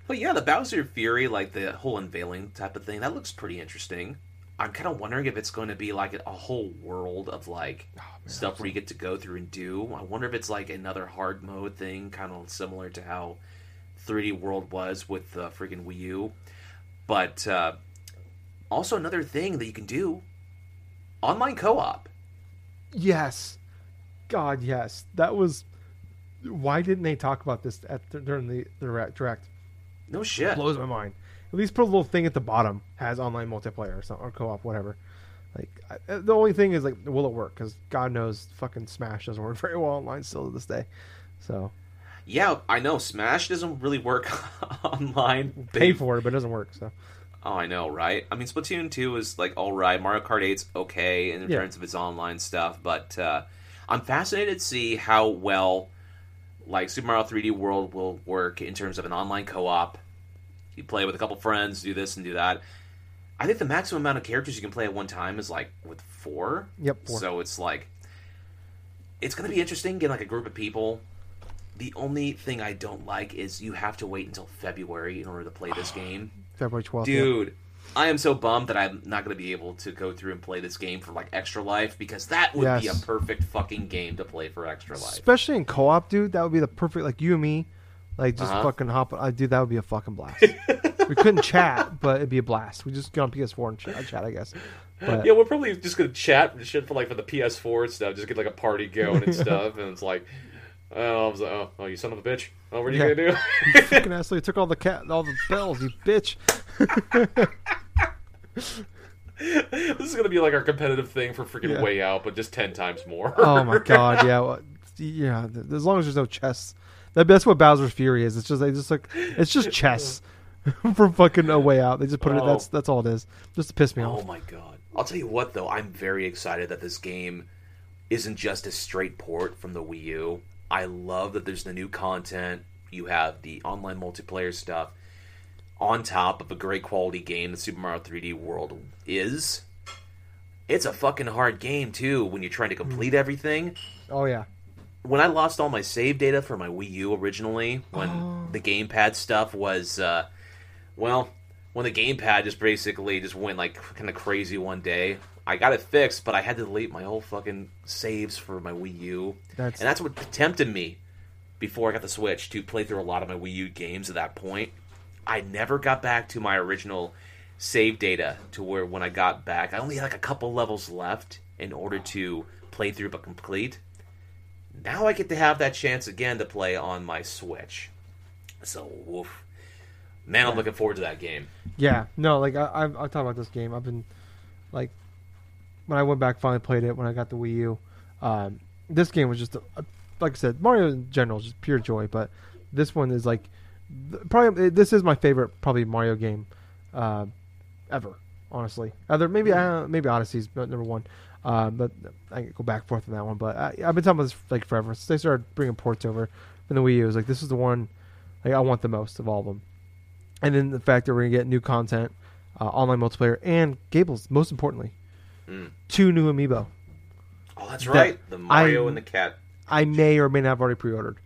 but yeah, the Bowser Fury, like the whole unveiling type of thing, that looks pretty interesting. I'm kind of wondering if it's going to be like a whole world of like Oh, stuff where you get to go through and do. I wonder if it's like another hard mode thing, kind of similar to how 3D World was with the freaking Wii U. But uh, also another thing that you can do online co-op. Yes, God, yes, that was. Why didn't they talk about this at during the, the direct-? No shit. blows my mind. At least put a little thing at the bottom has online multiplayer or something or co-op, whatever. Like I, uh, the only thing is like, will it work? Because God knows, fucking Smash doesn't work very well online still to this day. So Yeah, I know. Smash doesn't really work online. pay for it, but it doesn't work. So Oh, I know, right? I mean, Splatoon 2 is like all right. Mario Kart 8's okay in Yeah. terms of its online stuff, but uh, I'm fascinated to see how well like Super Mario 3D World will work in terms of an online co-op. You play with a couple friends, do this and do that. I think the maximum amount of characters you can play at one time is like with four. Yep, four. So it's like it's going to be interesting getting like a group of people. The only thing I don't like is you have to wait until February in order to play this game. February twelfth, Dude, I am so bummed that I'm not going to be able to go through and play this game for like extra life because that would be a perfect fucking game to play for extra life. especially in co-op, dude. That would be the perfect like you and me, like just Uh-huh. fucking hop. I dude, that would be a fucking blast. we couldn't chat, but it'd be a blast. We just get on PS4 and chat, chat I guess. But Yeah, we're probably just gonna chat and shit for like for the PS4 and stuff. Just get like a party going and stuff, and it's like, oh, I was like, oh, oh, you son of a bitch! Oh, what are you Yeah. gonna do? you fucking asshole, you took all the cat, all the bells, you bitch. this is gonna be like our competitive thing for freaking Yeah. Way Out, but just ten times more. Oh my god, yeah, well, yeah. th- As long as there's no chess, that, that's what Bowser's Fury is. It's just they just like it's just chess for fucking a way out. They just put it. Oh. That's that's all it is, just to piss me Oh off. Oh my god! I'll tell you what, though, I'm very excited that this game isn't just a straight port from the Wii U. I love that there's the new content. You have the online multiplayer stuff on top of a great quality game that Super Mario 3D World is. It's a fucking hard game too when you're trying to complete everything. Oh yeah, When I lost all my save data for my Wii U originally, when Oh. the gamepad stuff was, uh, well, when the gamepad just basically just went like kind of crazy one day, I got it fixed, but I had to delete my whole fucking saves for my Wii U, That's- and that's what tempted me before I got the Switch to play through a lot of my Wii U games at that point. I never got back to my original save data to where when I got back, I only had like a couple levels left in order to play through but complete. Now I get to have that chance again to play on my Switch. So, woof. Man, I'm looking forward to that game. yeah. No, like I I've, I've talked about this game. I've been like when I went back finally played it when I got the Wii U. Um, this game was just a, a- like I said, Mario in general is just pure joy. But this one is like probably this is my favorite probably Mario game uh, ever. Honestly, either maybe uh, maybe Odyssey's number one. Uh, but I can go back and forth on that one. But I, I've been talking about this like forever since they started bringing ports over from the Wii U. It was like this is the one like I want the most of all of them. And then the fact that we're gonna get new content, uh, online multiplayer, and Gables. Most importantly, Mm. two new amiibo. Oh, that's That- right. The Mario I- and the cat. I may or may not have already pre-ordered.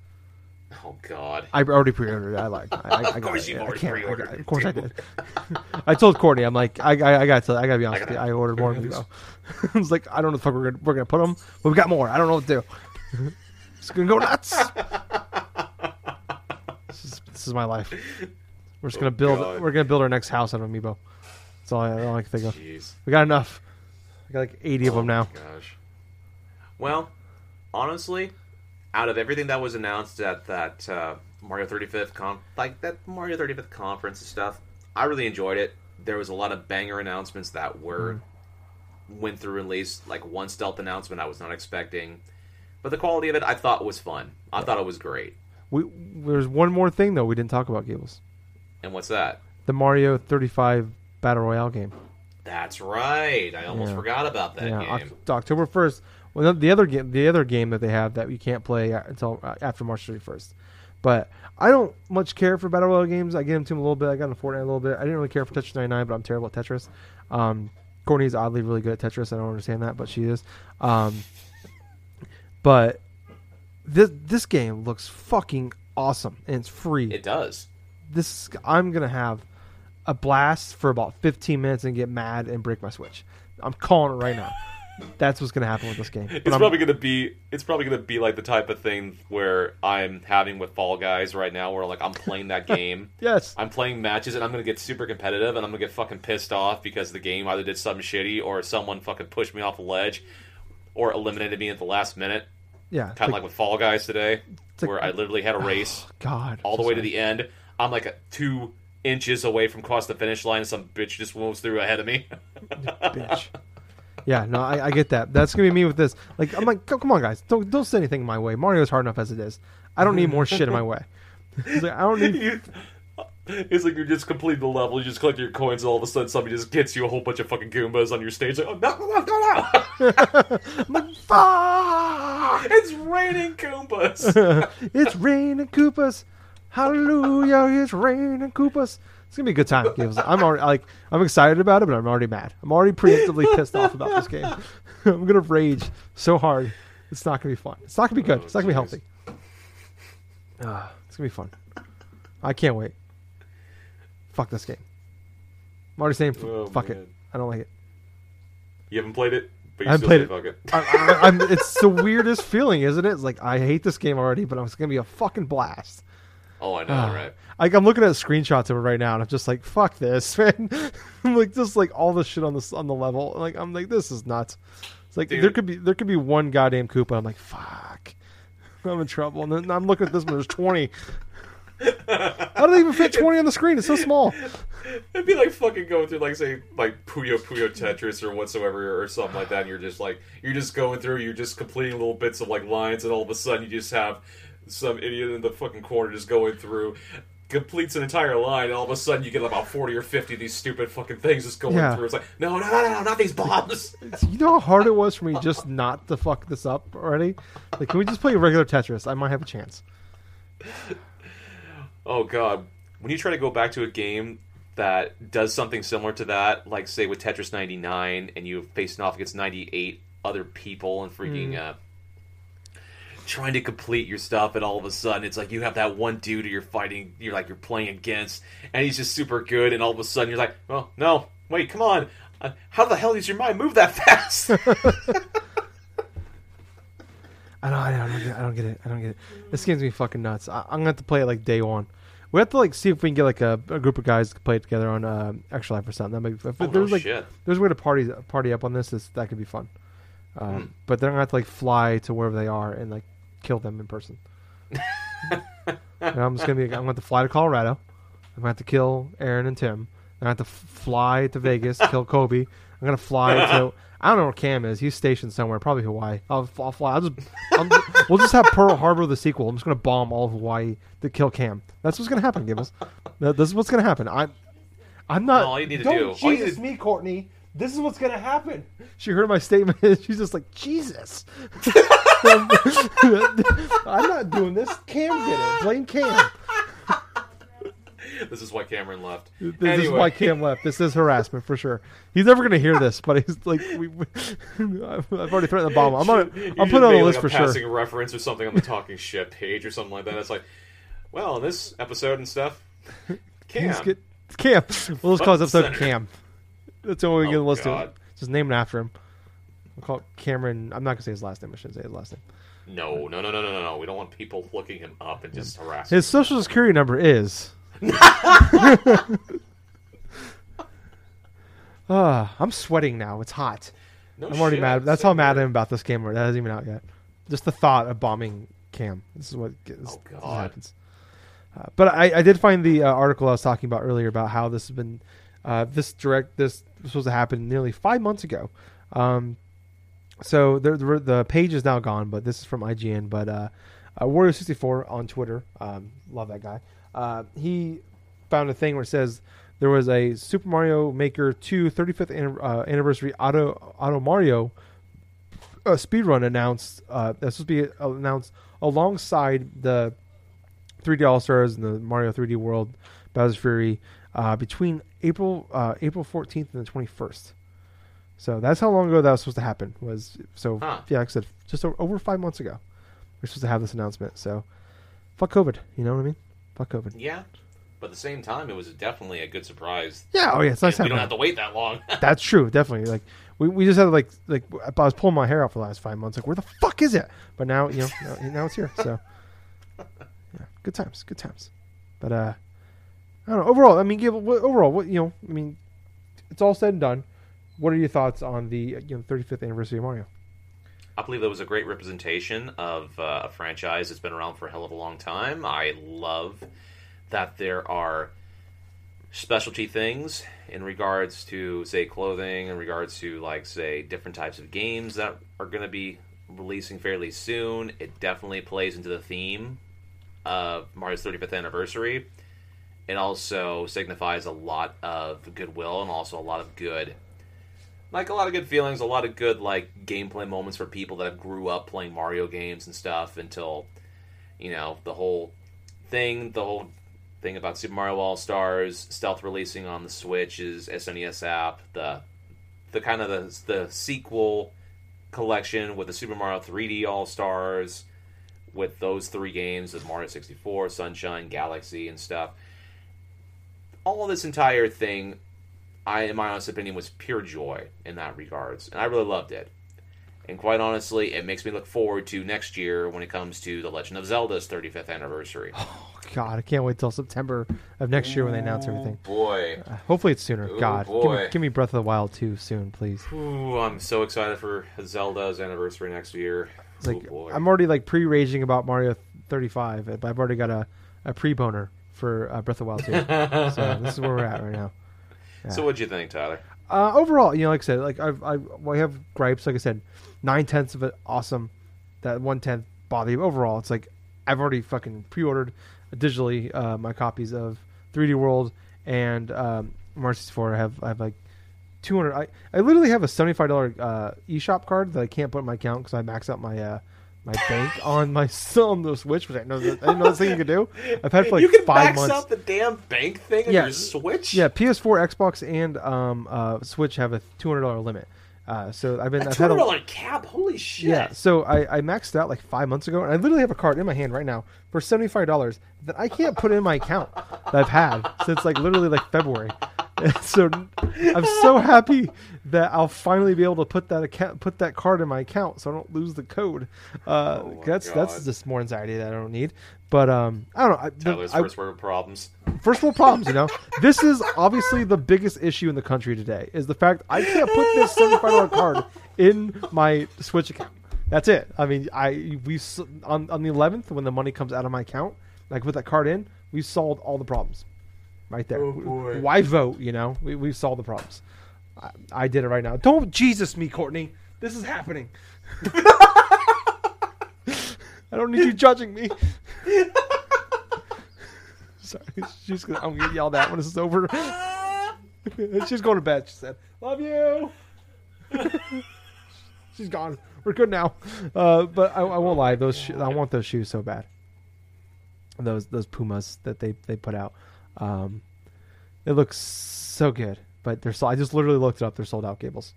Oh God. I already pre-ordered. it. I like. I, I, I Of course you've already can't- pre-ordered it, Of course I did. I told Courtney, I'm like, I, I, I got to, I got to be honest I with you. I ordered more amiibo. I was like, I don't know the fuck we're gonna, we're gonna put them, but we got more. I don't know what to do. it's gonna go nuts. this, is, this is my life. We're just Oh, gonna build. God. We're gonna build our next house out of amiibo. That's all I, all I can think of. Jeez. We got enough. I got like 80 of Oh them now. my Gosh. Well, honestly, out of everything that was announced at that uh, Mario 35th con, like that Mario 35th conference and stuff, I really enjoyed it. There was a lot of banger announcements that were Mm-hmm. went through and released, like one stealth announcement I was not expecting. But the quality of it, I thought was fun. I thought it was great. We there's one more thing though we didn't talk about, Gables. And what's that? The Mario 35 Battle Royale game. That's right. I almost Yeah. forgot about that yeah, game. Oc- October 1st. Well, the other game, the other game that they have that you can't play until uh, after March 31st. But I don't much care for battle royale games. I get into them a little bit. I got into Fortnite a little bit. I didn't really care for Tetris 99, but I'm terrible at Tetris. Um, Courtney's oddly really good at Tetris. I don't understand that, but she is. Um, but this this game looks fucking awesome and it's free. It does. this I'm gonna have a blast for about 15 minutes and get mad and break my switch. I'm calling it right now. That's what's gonna happen with this game. But It's I'm- probably gonna be it's probably gonna be like the type of thing where I'm having with Fall Guys right now, where like I'm playing that game, yes, I'm playing matches, and I'm gonna get super competitive, and I'm gonna get fucking pissed off because the game either did something shitty or someone fucking pushed me off a ledge or eliminated me at the last minute, yeah. kind of like with Fall Guys today, like- where I literally had a oh, race God, all the way to the end. I'm like a two inches away from cross the finish line, some bitch just moves through ahead of me. bitch. Yeah, no, I, I get that. That's gonna be me with this. Like, I'm like, come on, guys, don't don't send anything in my way. Mario's hard enough as it is. I don't need more shit in my way. It's like, I don't need. You- it's like you're just complete the level, you just collect your coins, and all of a sudden somebody just gets you a whole bunch of fucking Goombas on your stage. Like, oh no, going on? I'm like, fuck! it's raining Goombas. it's raining Koopas. Hallelujah! It's raining Koopas. It's gonna be a good time. I'm already like I'm excited about it, but I'm already mad. I'm already preemptively pissed off about this game. I'm gonna rage so hard. It's not gonna be fun. It's not gonna be good. Oh, it's not gonna be healthy. Ah, it's gonna be fun. I can't wait. Fuck this game. I'm already saying Oh, fuck it. I don't like it. You haven't played it, but I you haven't still played say it. fuck it. I, I, I'm, it's the weirdest feeling, isn't it? It's like I hate this game already, but it's gonna be a fucking blast. Oh, I know, Ah. right? Like I'm looking at screenshots of it right now, and I'm just like, "Fuck this, man!" I'm like, just like all the shit on this on the level. Like I'm like, this is nuts. It's like Dude. there could be there could be one goddamn Koopa. I'm like, fuck, I'm in trouble. And then I'm looking at this one. There's 20. How do they even fit 20 on the screen? It's so small. It'd be like fucking going through, like, say, like Puyo Puyo Tetris or whatsoever, or something like that. And you're just like, you're just going through, you're just completing little bits of like lines, and all of a sudden you just have some idiot in the fucking corner just going through, completes an entire line, and all of a sudden you get about forty or fifty of these stupid fucking things just going Yeah. through. It's like, no, no, no, no, not these bombs. You know how hard it was for me just not to fuck this up already? Like, can we just play regular Tetris? I might have a chance. Oh god, when you try to go back to a game that does something similar to that, like say with Tetris 99, and you facing off against 98 other people and freaking uh, trying to complete your stuff, and all of a sudden it's like you have that one dude you're fighting, you're like you're playing against, and he's just super good, and all of a sudden you're like, oh no, wait, come on. Uh, how the hell does your mind move that fast? I don't, I don't, get it. I don't get it. I don't get it. This game's gonna be fucking nuts. I, I'm gonna have to play it like day one. We have to like see if we can get like a, a group of guys to play it together on uh, Extra Life or something. That might be, if oh, no there's like shit. there's a way to party party up on this. This that could be fun. Um, Hmm. But they're gonna have to like fly to wherever they are and like kill them in person. I'm just gonna be. I'm gonna have to fly to Colorado. I'm gonna have to kill Aaron and Tim. I'm gonna have to fly to Vegas, kill Kobe. I'm gonna fly to. I don't know where Cam is. He's stationed somewhere, probably Hawaii. I'll, I'll fly. I'll just. I'm, we'll just have Pearl Harbor the sequel. I'm just gonna bomb all of Hawaii to kill Cam. That's what's gonna happen, Gibbons. This is what's gonna happen. I'm. I'm not. No, all you need to don't do- Jesus need- me, Courtney. This is what's gonna happen. She heard my statement. And she's just like Jesus. I'm not doing this. Cam did it. Blame Cam. this is why Cameron left. This is why Cam left. This is harassment for sure. He's never gonna hear this, but he's like, we, we, I've I've already threatened the bomb. I'm on. You I'm putting on the list like, for a sure. passing reference or something on the talking shit page or something like that. It's like, well, in this episode and stuff, Cam. He's get, Cam. We'll just call this episode Cam. That's the only way Oh, can list God. it. Just name it after him. We'll call it Cameron. I'm not gonna say his last name. I shouldn't say his last name. No, no, no, no, no, no. We don't want people looking him up and just harassing. His social security number is. Ah, I'm sweating now. It's hot. No I'm already shit. mad. That's how mad I am about this game. That hasn't even out yet. Just the thought of bombing Cam. This is what gets, Oh, this happens. Uh, but I, I did find the uh, article I was talking about earlier about how this has been, uh, this direct, this was supposed to happen nearly five months ago. Um, so the, the the page is now gone, but this is from IGN. But uh, uh, Wario64 on Twitter, um, love that guy. Uh, he found a thing where it says there was a Super Mario Maker 2 35th an- uh, anniversary Auto Auto Mario uh, speedrun announced. Uh, that's supposed to be announced alongside the 3D All Stars and the Mario 3D World Bowser's Fury uh, between April uh, April 14th and the 21st. So that's how long ago that was supposed to happen. Was so Huh. yeah, like I said, just over five months ago, we're supposed to have this announcement. So fuck COVID, you know what I mean? Fuck COVID. Yeah, but at the same time, it was definitely a good surprise. Yeah, oh yeah, it's nice. We don't have to wait that long. That's true, definitely. Like we, we just had like like I was pulling my hair out for the last five months. Like where the fuck is it? But now you know now, now it's here. So yeah, good times, good times. But uh, I don't know. Overall, I mean, give overall what you know. I mean, it's all said and done. What are your thoughts on the you know 35th anniversary of Mario? I believe that was a great representation of uh, a franchise that's been around for a hell of a long time. I love that there are specialty things in regards to, say, clothing, in regards to, like, say, different types of games that are going to be releasing fairly soon. It definitely plays into the theme of Mario's 35th anniversary. It also signifies a lot of goodwill and also a lot of good like a lot of good feelings, a lot of good like gameplay moments for people that have grew up playing Mario games and stuff until you know the whole thing, the whole thing about Super Mario All Stars stealth releasing on the Switch is SNES app, the the kind of the the sequel collection with the Super Mario 3D All Stars with those three games of Mario 64, Sunshine, Galaxy, and stuff. All this entire thing I, in my honest opinion, was pure joy in that regards, and I really loved it. And quite honestly, it makes me look forward to next year when it comes to The Legend of Zelda's 35th anniversary. Oh God, I can't wait till September of next year when they announce everything. Boy, Uh, hopefully it's sooner. Oh, God, give me, give me Breath of the Wild too soon, please. Ooh, I'm so excited for Zelda's anniversary next year. It's like oh boy, I'm already like pre-raging about Mario 35, but I've already got a, a pre-boner for uh, Breath of Wild 2. so this is where we're at right now. So what'd you think, Tyler? Uh, overall, you know, like I said, like I've, I, well, I have gripes. Like I said, nine tenths of it awesome. That one tenth bother you. Overall, it's like I've already fucking pre-ordered digitally uh, my copies of 3D World and um, Mario 64. I have I have like 200. I, I literally have a 75 dollar uh, eShop card that I can't put in my account because I max out my uh, my bank on my on the Switch, which I know I didn't know this thing you could do. I've had for like you can five months. out the damn bank thing on Yeah. your Switch. Yeah, PS4, Xbox, and um, uh, Switch have a two hundred dollar limit. Uh, so I've been a I've had a, dollar cap. Holy shit! yeah. So I, I maxed out like five months ago, and I literally have a card in my hand right now for seventy five dollars that I can't put in my account that I've had since like literally like February. so I'm so happy that I'll finally be able to put that account put that card in my account so I don't lose the code. Uh, Oh that's that's just more anxiety that I don't need. But um, I don't know. I, the- Tyler's I- first world problems. first world problems you know? This is obviously the biggest issue in the country today is the fact i can't put this $75 card in my switch account. That's it. I mean i we on, on the 11th when the money comes out of my account like put that card in we solved all the problems. Right there. Oh, boy. why vote you know? We, we solved the problems. I, I did it right now. Don't jesus me courtney. This is happening i don't need you judging me Sorry, she's gonna, I'm gonna get yelled at when this is over. she's going to bed. She said, "Love you." she's gone. We're good now. Uh, but I, I won't lie. Those sho- I want those shoes so bad. Those those Pumas that they they put out. Um, it looks so good, but they're so I just literally looked it up. They're sold out Gables.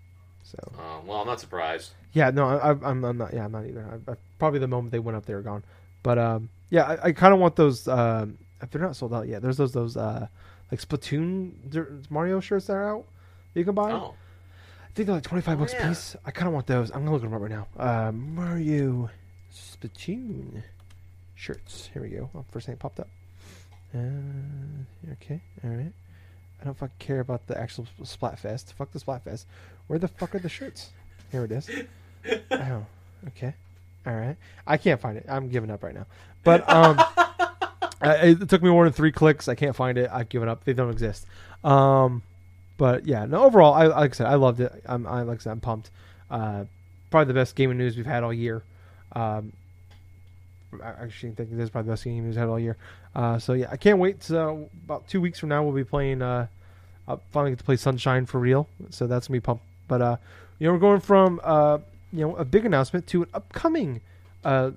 So Uh, well, I'm not surprised. yeah, no, I, I- I'm, I'm not. Yeah, I'm not either. I, I, probably the moment they went up, they were gone. But um, yeah, I, I kind of want those. Um, if they're not sold out yet, there's those those uh, like Splatoon Mario shirts that are out. that You can buy. Oh, I think they're like twenty five Oh, bucks a yeah. piece. I kind of want those. I'm gonna look them up right now. Uh, Mario Splatoon shirts. Here we go. Oh, first thing popped up. Uh, okay, all right. I don't fucking care about the actual Splatfest. Fuck the Splatfest. Where the fuck are the shirts? Here it is. oh, okay, all right. I can't find it. I'm giving up right now. But um, I, it took me more than three clicks. I can't find it. I've given up. They don't exist. Um, but yeah, no. Overall, I like I said, I loved it. I'm, I like I said, I'm pumped. Uh, probably the best gaming news we've had all year. Um, I actually think this is probably the best news we've had all year. Uh, so yeah, I can't wait. So about two weeks from now, we'll be playing. Uh, I'll finally get to play Sunshine for real. So that's gonna be pumped. But uh, you know, we're going from uh, you know, a big announcement to an upcoming uh,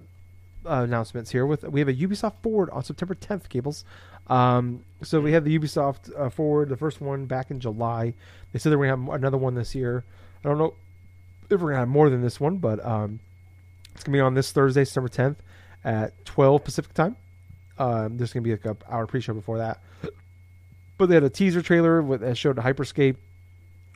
uh, announcements here. With we have a Ubisoft Forward on September 10th, Gables. Um, so we had the Ubisoft uh, Forward, the first one back in July. They said they're gonna have another one this year. I don't know if we're gonna have more than this one, but um, it's gonna be on this Thursday, September 10th at 12 Pacific time. Um, there's gonna be like a hour pre-show before that. But they had a teaser trailer with that showed Hyperscape,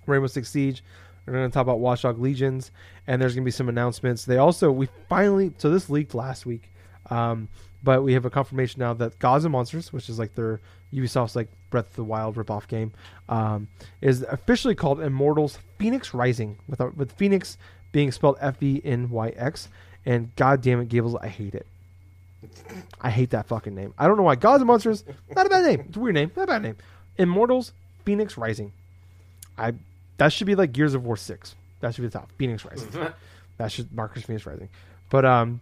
Rainbow Six Siege. They're going to talk about Watch Dogs Legion, and there's going to be some announcements. They also we finally so this leaked last week, um, but we have a confirmation now that Gods and Monsters, which is like their Ubisoft's like Breath of the Wild ripoff game, um, is officially called Immortals Fenyx Rising, with with Phoenix being spelled F E N Y X. And God damn it, Gables, I hate it. I hate that fucking name. I don't know why. Gods and Monsters, not a bad name. It's a weird name, not a bad name. Immortals, Fenyx Rising. I that should be like Gears of War six. That should be the top. Phoenix Rising. that should Marcus Fenix Rising. But um,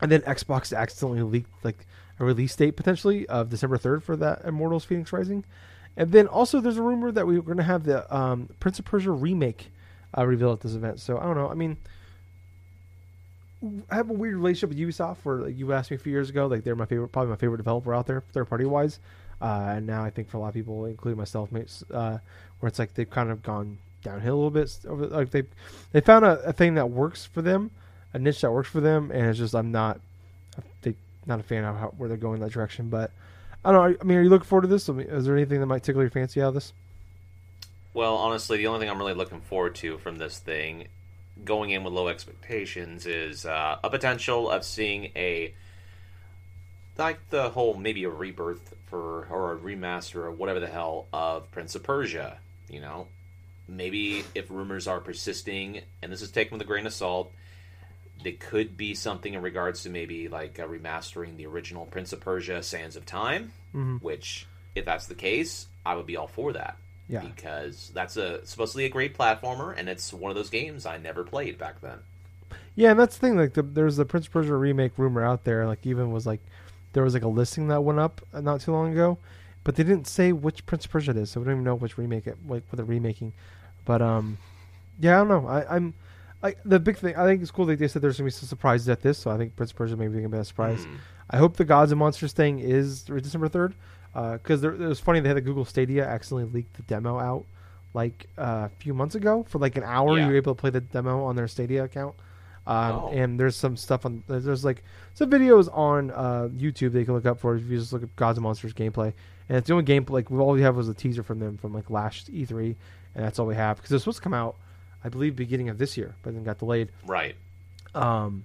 and then Xbox accidentally leaked like a release date potentially of December third for that Immortals Fenyx Rising. And then also there's a rumor that we we're gonna have the um, Prince of Persia remake uh, revealed at this event. So I don't know. I mean. I have a weird relationship with Ubisoft. Where like, you asked me a few years ago, like they're my favorite, probably my favorite developer out there, third party wise. Uh, and now I think for a lot of people, including myself, uh, where it's like they've kind of gone downhill a little bit. Over like they they found a, a thing that works for them, a niche that works for them, and it's just I'm not, they not a fan of how, where they're going that direction. But I don't know. I mean, are you looking forward to this? I mean, is there anything that might tickle your fancy out of this? Well, honestly, the only thing I'm really looking forward to from this thing, going in with low expectations, is uh, a potential of seeing a like the whole maybe a rebirth for or a remaster or whatever the hell of Prince of Persia. You know, maybe if rumors are persisting, and this is taken with a grain of salt, there could be something in regards to maybe like uh, remastering the original Prince of Persia: Sands of Time. Which, if that's the case, I would be all for that Yeah. because that's a supposedly a great platformer, and it's one of those games I never played back then. Yeah, and that's the thing. Like, the, there's the Prince of Persia remake rumor out there. Like, even was like, there was like a listing that went up uh, not too long ago, but they didn't say which Prince of Persia it is, so we don't even know which remake it, like what they're remaking. But um, yeah, I don't know. I, I'm like the big thing. I think it's cool that they said there's gonna be some surprises at this. So I think Prince of Persia maybe gonna be a surprise. I hope the Gods and Monsters thing is December third, because there it was funny they had the Google Stadia accidentally leaked the demo out like uh, a few months ago for like an hour. Yeah. You were able to play the demo on their Stadia account. Um, Oh. And there's some stuff on there's, there's like some videos on uh, YouTube that you can look up for if you just look at Gods and Monsters gameplay. And it's the only gameplay like all we have was a teaser from them from like last E3, and that's all we have because it was supposed to come out, I believe, beginning of this year, but then got delayed. Right. Um,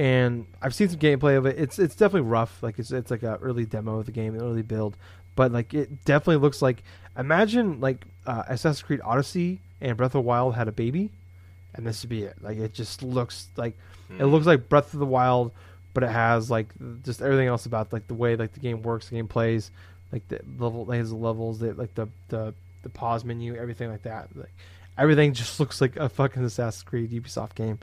and I've seen some gameplay of it. It's it's definitely rough. Like it's it's like a early demo of the game, an early build, but like it definitely looks like. Imagine like uh, Assassin's Creed Odyssey and Breath of the Wild had a baby, and this would be it. Like it just looks like it looks like Breath of the Wild, but it has like just everything else about like the way like the game works, the game plays, like the level, has the levels, the, like the the the pause menu, everything like that. Like everything just looks like a fucking Assassin's Creed Ubisoft game.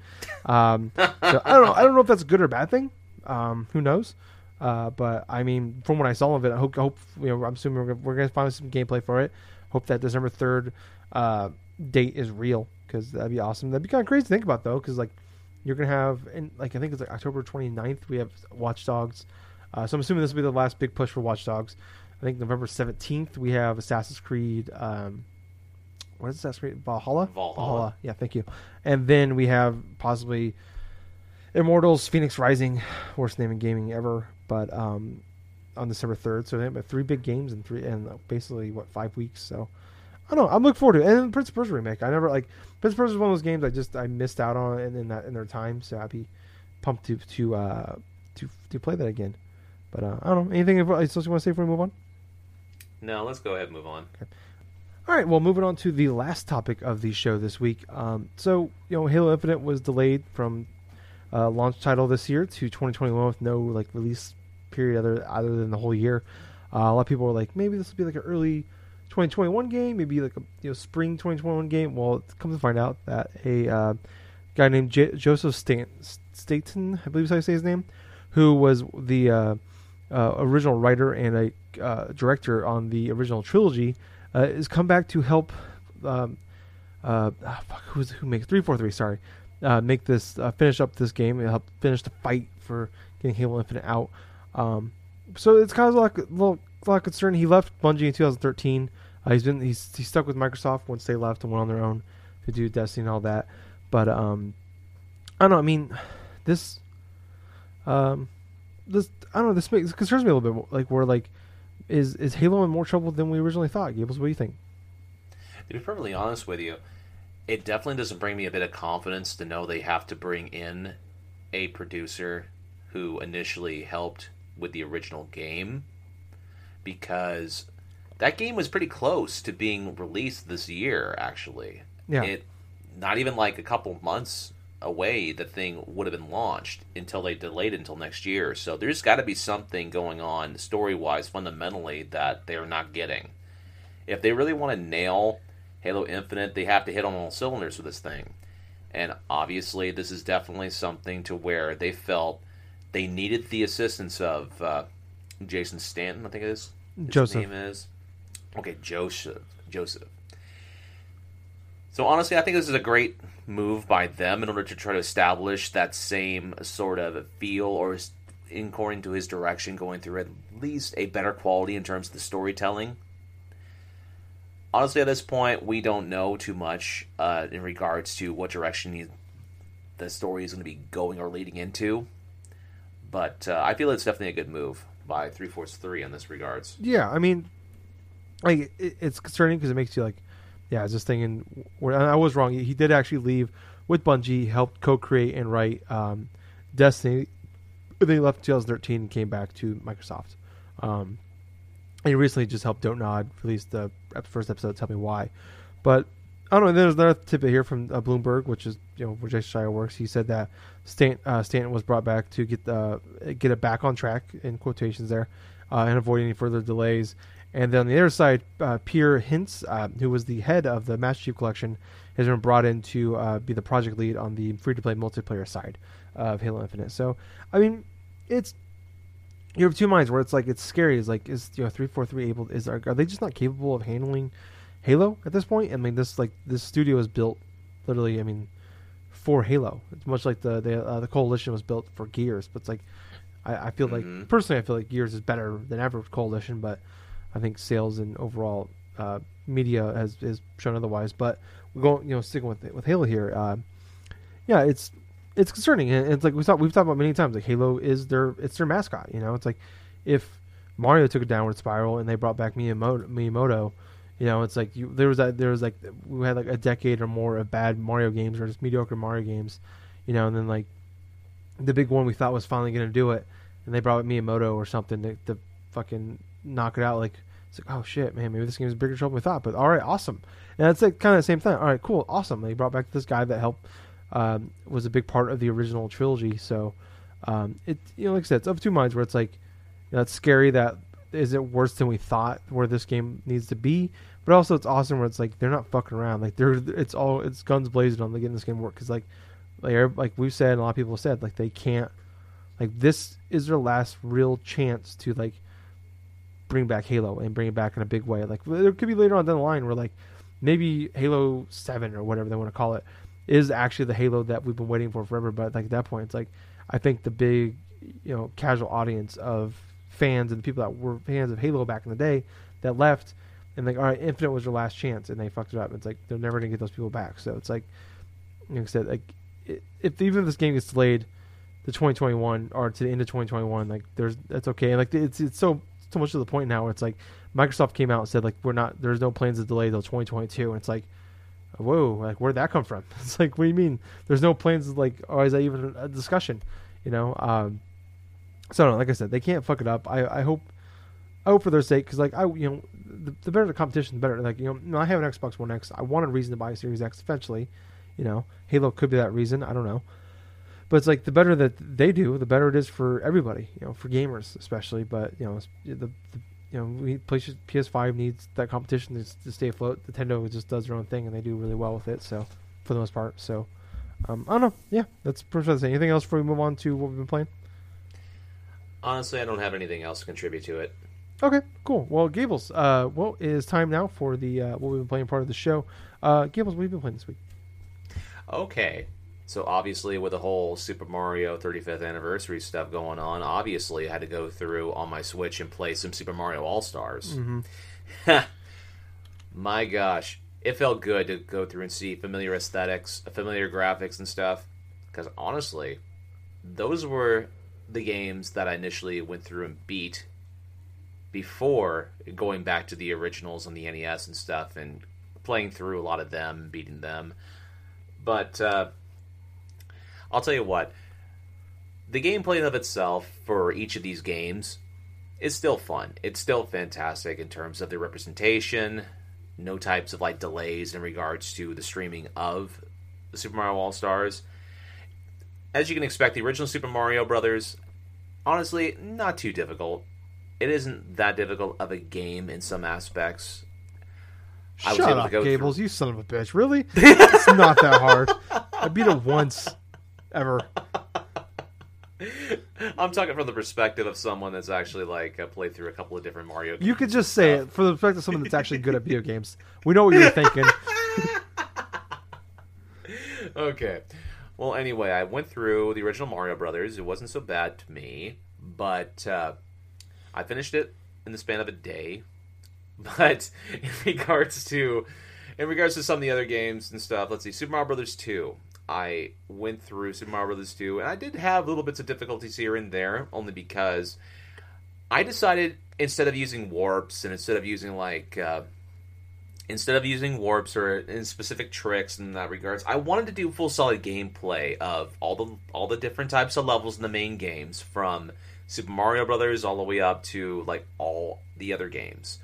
Um, so I don't know. I don't know if that's a good or bad thing. Um, who knows? Uh, but I mean, from what I saw of it, I hope, I hope you know. I'm assuming we're, we're going to find some gameplay for it. Hope that December third uh, date is real because that'd be awesome. That'd be kind of crazy to think about though, because like you're gonna have in like I think it's like October 29th we have Watch Dogs. Uh, so I'm assuming this will be the last big push for Watch Dogs. I think November seventeenth we have Assassin's Creed. Um, what is that Creed? Valhalla. Valhalla. Yeah, thank you. And then we have possibly Immortals: Fenyx Rising, worst name in gaming ever, but um, on December third. So they have three big games in three and basically what five weeks. So I don't know. I'm looking forward to it. And Prince of Persia remake. I never like Prince of Persia is one of those games I just I missed out on in, in that in their time. So I'd be pumped to to uh, to to play that again. But uh, I don't know. Anything else you want to say before we move on? No, let's go ahead and move on. All right, well, moving on to the last topic of the show this week. Um, so, you know, Halo Infinite was delayed from uh, launch title this year to 2021 with no like release period other other than the whole year. Uh, a lot of people were like, maybe this will be like an early 2021 game, maybe like a you know spring 2021 game. Well, it comes to find out that a uh, guy named J- Joseph Stan- Staten, I believe is how you say his name, who was the uh, uh, original writer and a uh, director on the original trilogy, uh, is come back to help. Um, uh, ah, fuck, who's who makes three four three? Sorry, uh, make this uh, finish up this game and help finish the fight for getting Halo Infinite out. Um, so it's kind of like a little, a lot of concern. He left Bungie in 2013. Uh, he's been he's he's stuck with Microsoft once they left and went on their own to do Destiny and all that. But um, I don't know. I mean, this um, this I don't know. This makes concerns me a little bit. Like we're like, is is Halo in more trouble than we originally thought? Gables, what do you think? To be perfectly honest with you, it definitely doesn't bring me a bit of confidence to know they have to bring in a producer who initially helped with the original game because that game was pretty close to being released this year actually. Yeah. It not even like a couple months away the thing would have been launched until they delayed it until next year. So there's got to be something going on story-wise fundamentally that they're not getting. If they really want to nail Halo Infinite, they have to hit on all cylinders with this thing. And obviously, this is definitely something to where they felt they needed the assistance of uh, Jason Stanton, I think it is. His Joseph. name is. Okay, Joseph. Joseph. So honestly, I think this is a great move by them in order to try to establish that same sort of feel, or according to his direction, going through at least a better quality in terms of the storytelling. Honestly, at this point, we don't know too much uh, in regards to what direction he, the story is going to be going or leading into. But uh, I feel it's definitely a good move by Three Fourths Three in this regards. Yeah, I mean, like it, it's concerning because it makes you like, yeah, I was just thinking. And I was wrong. He, did actually leave with Bungie, helped co-create and write um, Destiny. Then he left in 2013 and came back to Microsoft. Um, he recently just helped Dontnod release the first episode. Tell me why, but I don't know. There's another tidbit here from uh, Bloomberg, which is you know where Jason Schreier works. He said that uh, Stanton was brought back to get the get it back on track in quotations there, uh, and avoid any further delays. And then on the other side, uh, Pierre Hintz, uh, who was the head of the Master Chief Collection, has been brought in to uh, be the project lead on the free-to-play multiplayer side of Halo Infinite. So, I mean, it's you have two minds where it's like it's scary. Is like is you know three four three able? Is are, are they just not capable of handling Halo at this point? I mean, this like this studio is built literally. I mean, for Halo. It's much like the the uh, the coalition was built for Gears, but it's like I, I feel Mhm. like personally I feel like Gears is better than ever with Coalition, but I think sales and overall uh, media has has shown otherwise. But we're going you know sticking with with Halo here. Uh, yeah, it's it's concerning, and it's like we thought we've talked about many times. Like Halo is their it's their mascot. You know, it's like if Mario took a downward spiral and they brought back Miyamoto, Miyamoto you know, it's like you, there was there was like we had like a decade or more of bad Mario games or just mediocre Mario games, you know, and then like the big one we thought was finally going to do it, and they brought Miyamoto or something to, to fucking knock it out. Like it's like oh shit, man, maybe this game is bigger trouble than we thought. But all right, awesome. And it's like kind of the same thing. All right, cool, awesome. They brought back this guy that helped um, was a big part of the original trilogy. So um, it you know like I said, it's of two minds where it's like you know, it's scary that is it worse than we thought where this game needs to be but also it's awesome where it's like they're not fucking around like they're it's all it's guns blazing on getting this game work because like like like we've said and a lot of people said like they can't like this is their last real chance to like bring back halo and bring it back in a big way like there could be later on down the line where like maybe halo 7 or whatever they want to call it is actually the halo that we've been waiting for forever but like at that point it's like i think the big you know casual audience of fans and the people that were fans of Halo back in the day that left and like all right, Infinite was their last chance and they fucked it up. It's like they're never gonna get those people back. So it's like, like I said, like if even if this game gets delayed to 2021 or to the end of 2021, like there's that's okay. Like it's it's so so much to the point now where it's like Microsoft came out and said like we're not there's no plans to delay till 2022 and it's like whoa like where'd that come from? It's like what do you mean? There's no plans like or is that even a discussion you know? Um so I like i said they can't fuck it up. I i hope i hope for their sake because like i you know the, the better the competition the better. Like you know i have an xbox one x. I want a reason to buy a series x eventually you know? Halo could be that reason. I don't know but it's like the better that they do the better it is for everybody you know for gamers especially but you know the, the you know, we PlayStation PS5 needs that competition to, to stay afloat. Nintendo just does their own thing, and they do really well with it. So, for the most part, so um, I don't know. Yeah, that's pretty much. Anything else before we move on to what we've been playing? Honestly, I don't have anything else to contribute to it. Okay, cool. Well, Gables, uh, well, it is time now for the uh, what we've been playing part of the show. Uh, Gables, what have you been playing this week? Okay. So obviously, with the whole Super Mario 35th anniversary stuff going on, obviously I had to go through on my Switch and play some Super Mario All Stars. my gosh, it felt good to go through and see familiar aesthetics, familiar graphics, and stuff. Because honestly, those were the games that I initially went through and beat before going back to the originals on the NES and stuff and playing through a lot of them, beating them. But uh, I'll tell you what, the gameplay of itself for each of these games is still fun. It's still fantastic in terms of the representation, no types of like delays in regards to the streaming of the Super Mario All Stars. As you can expect, the original Super Mario Brothers, honestly, not too difficult. It isn't that difficult of a game in some aspects. I was Shut up, go Gables. You son of a bitch. Really? it's not that hard. I beat it once, ever. I'm talking from the perspective of someone that's actually like uh, played through a couple of different Mario. Games. You could just say it for the perspective of someone that's actually good at video games. We know what you're thinking. okay. Well, anyway, I went through the original Mario Brothers. It wasn't so bad to me, but uh, I finished it in the span of a day. But in regards to in regards to some of the other games and stuff, let's see, Super Mario Brothers two. I went through Super Mario Brothers two, and I did have little bits of difficulties here and there, only because I decided instead of using warps and instead of using like uh, instead of using warps or in specific tricks in that regards, I wanted to do full solid gameplay of all the all the different types of levels in the main games from Super Mario Brothers all the way up to like all the other games.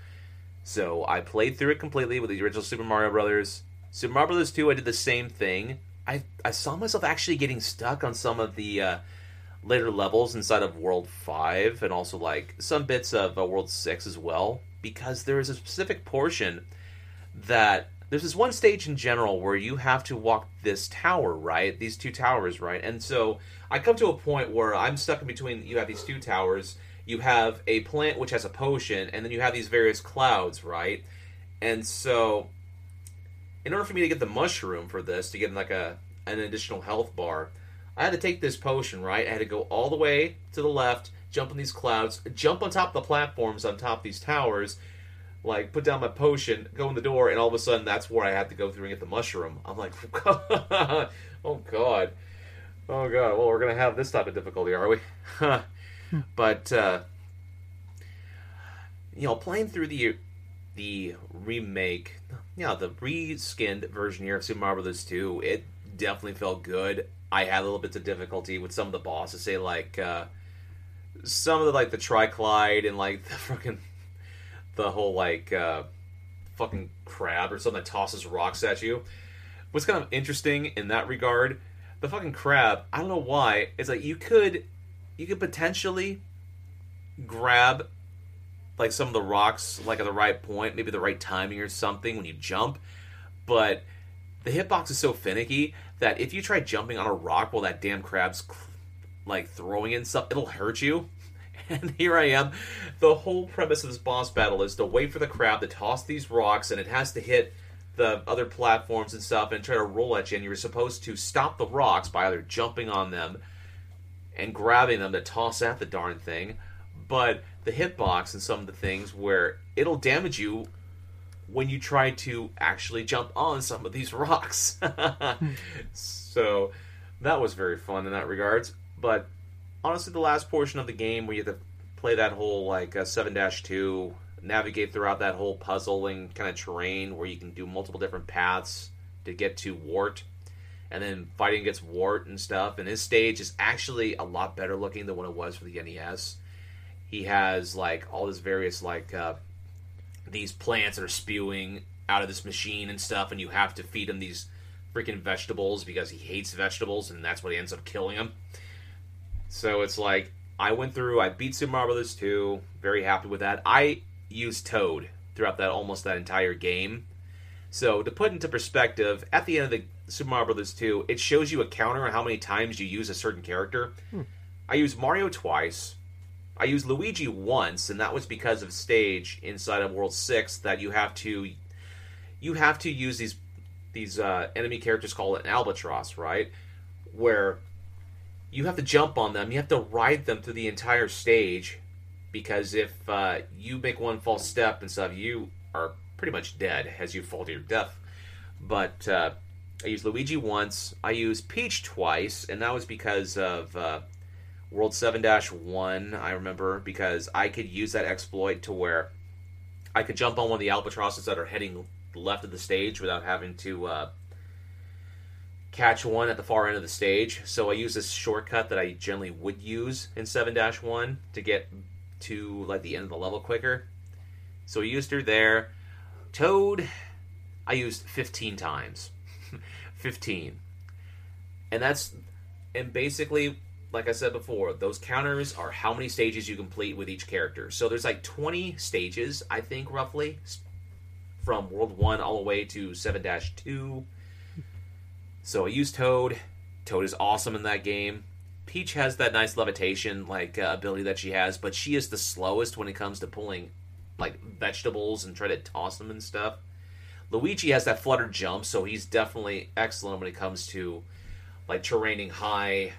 So I played through it completely with the original Super Mario Brothers. Super Mario Brothers 2 I did the same thing. I I saw myself actually getting stuck on some of the uh, later levels inside of World 5 and also like some bits of uh, World 6 as well because there is a specific portion that there's this one stage in general where you have to walk this tower, right? These two towers, right? And so I come to a point where I'm stuck in between you have these two towers, you have a plant which has a potion, and then you have these various clouds, right? And so in order for me to get the mushroom for this, to get like a an additional health bar, I had to take this potion, right? I had to go all the way to the left, jump on these clouds, jump on top of the platforms on top of these towers, like put down my potion, go in the door, and all of a sudden that's where I had to go through and get the mushroom. I'm like, oh god, oh god. Well, we're gonna have this type of difficulty, are we? but uh, you know, playing through the the remake, yeah, the reskinned version here of Super Mario Bros. 2, it definitely felt good. I had a little bit of difficulty with some of the bosses, say like uh, some of the like the Triclyde and like the fucking the whole like uh, fucking crab or something that tosses rocks at you. What's kind of interesting in that regard, the fucking crab. I don't know why. It's like you could you could potentially grab like some of the rocks like at the right point, maybe the right timing or something when you jump, but the hitbox is so finicky that if you try jumping on a rock while that damn crab's like throwing in stuff, it'll hurt you. And here I am. The whole premise of this boss battle is to wait for the crab to toss these rocks, and it has to hit the other platforms and stuff and try to roll at you. And you're supposed to stop the rocks by either jumping on them and grabbing them to toss at the darn thing. But the hitbox and some of the things where it'll damage you when you try to actually jump on some of these rocks. so that was very fun in that regards. But honestly, the last portion of the game where you have to play that whole like uh, seven dash two, navigate throughout that whole puzzling kind of terrain where you can do multiple different paths to get to Wart, and then fighting against Wart and stuff. And his stage is actually a lot better looking than what it was for the NES. He has like all his various like uh, these plants that are spewing out of this machine and stuff, and you have to feed him these freaking vegetables because he hates vegetables, and that's what he ends up killing him. So it's like I went through, I beat Super Mario Brothers 2, very happy with that. I used Toad throughout that almost that entire game. So to put into perspective, at the end of the Super Mario Brothers 2, it shows you a counter on how many times you use a certain character. I used Mario twice. I used Luigi once, and that was because of stage inside of World Six that you have to you have to use these these uh, enemy characters called an albatross, right? Where you have to jump on them, you have to ride them through the entire stage, because if uh, you make one false step and stuff, you are pretty much dead as you fall to your death. But uh, I used Luigi once, I used Peach twice, and that was because of uh, World 7 1, I remember, because I could use that exploit to where I could jump on one of the albatrosses that are heading left of the stage without having to uh, catch one at the far end of the stage. So I use this shortcut that I generally would use in 7 1 to get to like the end of the level quicker. So I used her there. Toad, I used 15 times. 15. And that's and basically like I said before, those counters are how many stages you complete with each character. So there's like 20 stages, I think, roughly, from World 1 all the way to 7 2. So I used Toad. Toad is awesome in that game. Peach has that nice levitation like uh, ability that she has, but she is the slowest when it comes to pulling like vegetables and try to toss them and stuff. Luigi has that flutter jump, so he's definitely excellent when it comes to like terraining high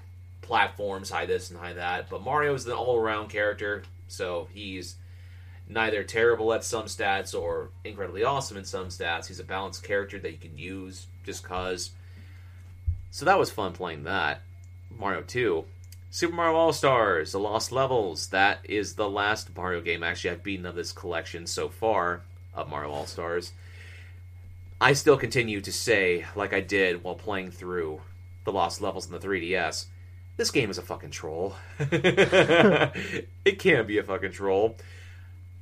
platforms, high this and high that. But Mario is an all around character, so he's neither terrible at some stats or incredibly awesome in some stats. He's a balanced character that you can use just cause. So that was fun playing that. Mario 2. Super Mario All Stars, The Lost Levels. That is the last Mario game actually I've beaten of this collection so far of Mario All Stars. I still continue to say, like I did while playing through the Lost Levels in the 3DS, this game is a fucking troll. it can't be a fucking troll.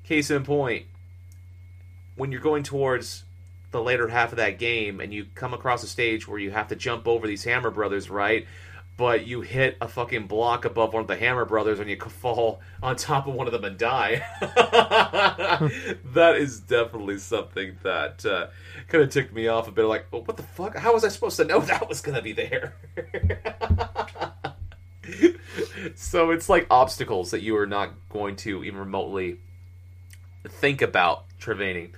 Case in point, when you're going towards the later half of that game and you come across a stage where you have to jump over these Hammer Brothers, right? But you hit a fucking block above one of the Hammer Brothers and you fall on top of one of them and die. that is definitely something that uh, kind of ticked me off a bit. Like, well, what the fuck? How was I supposed to know that was going to be there? so it's like obstacles that you are not going to even remotely think about travailing.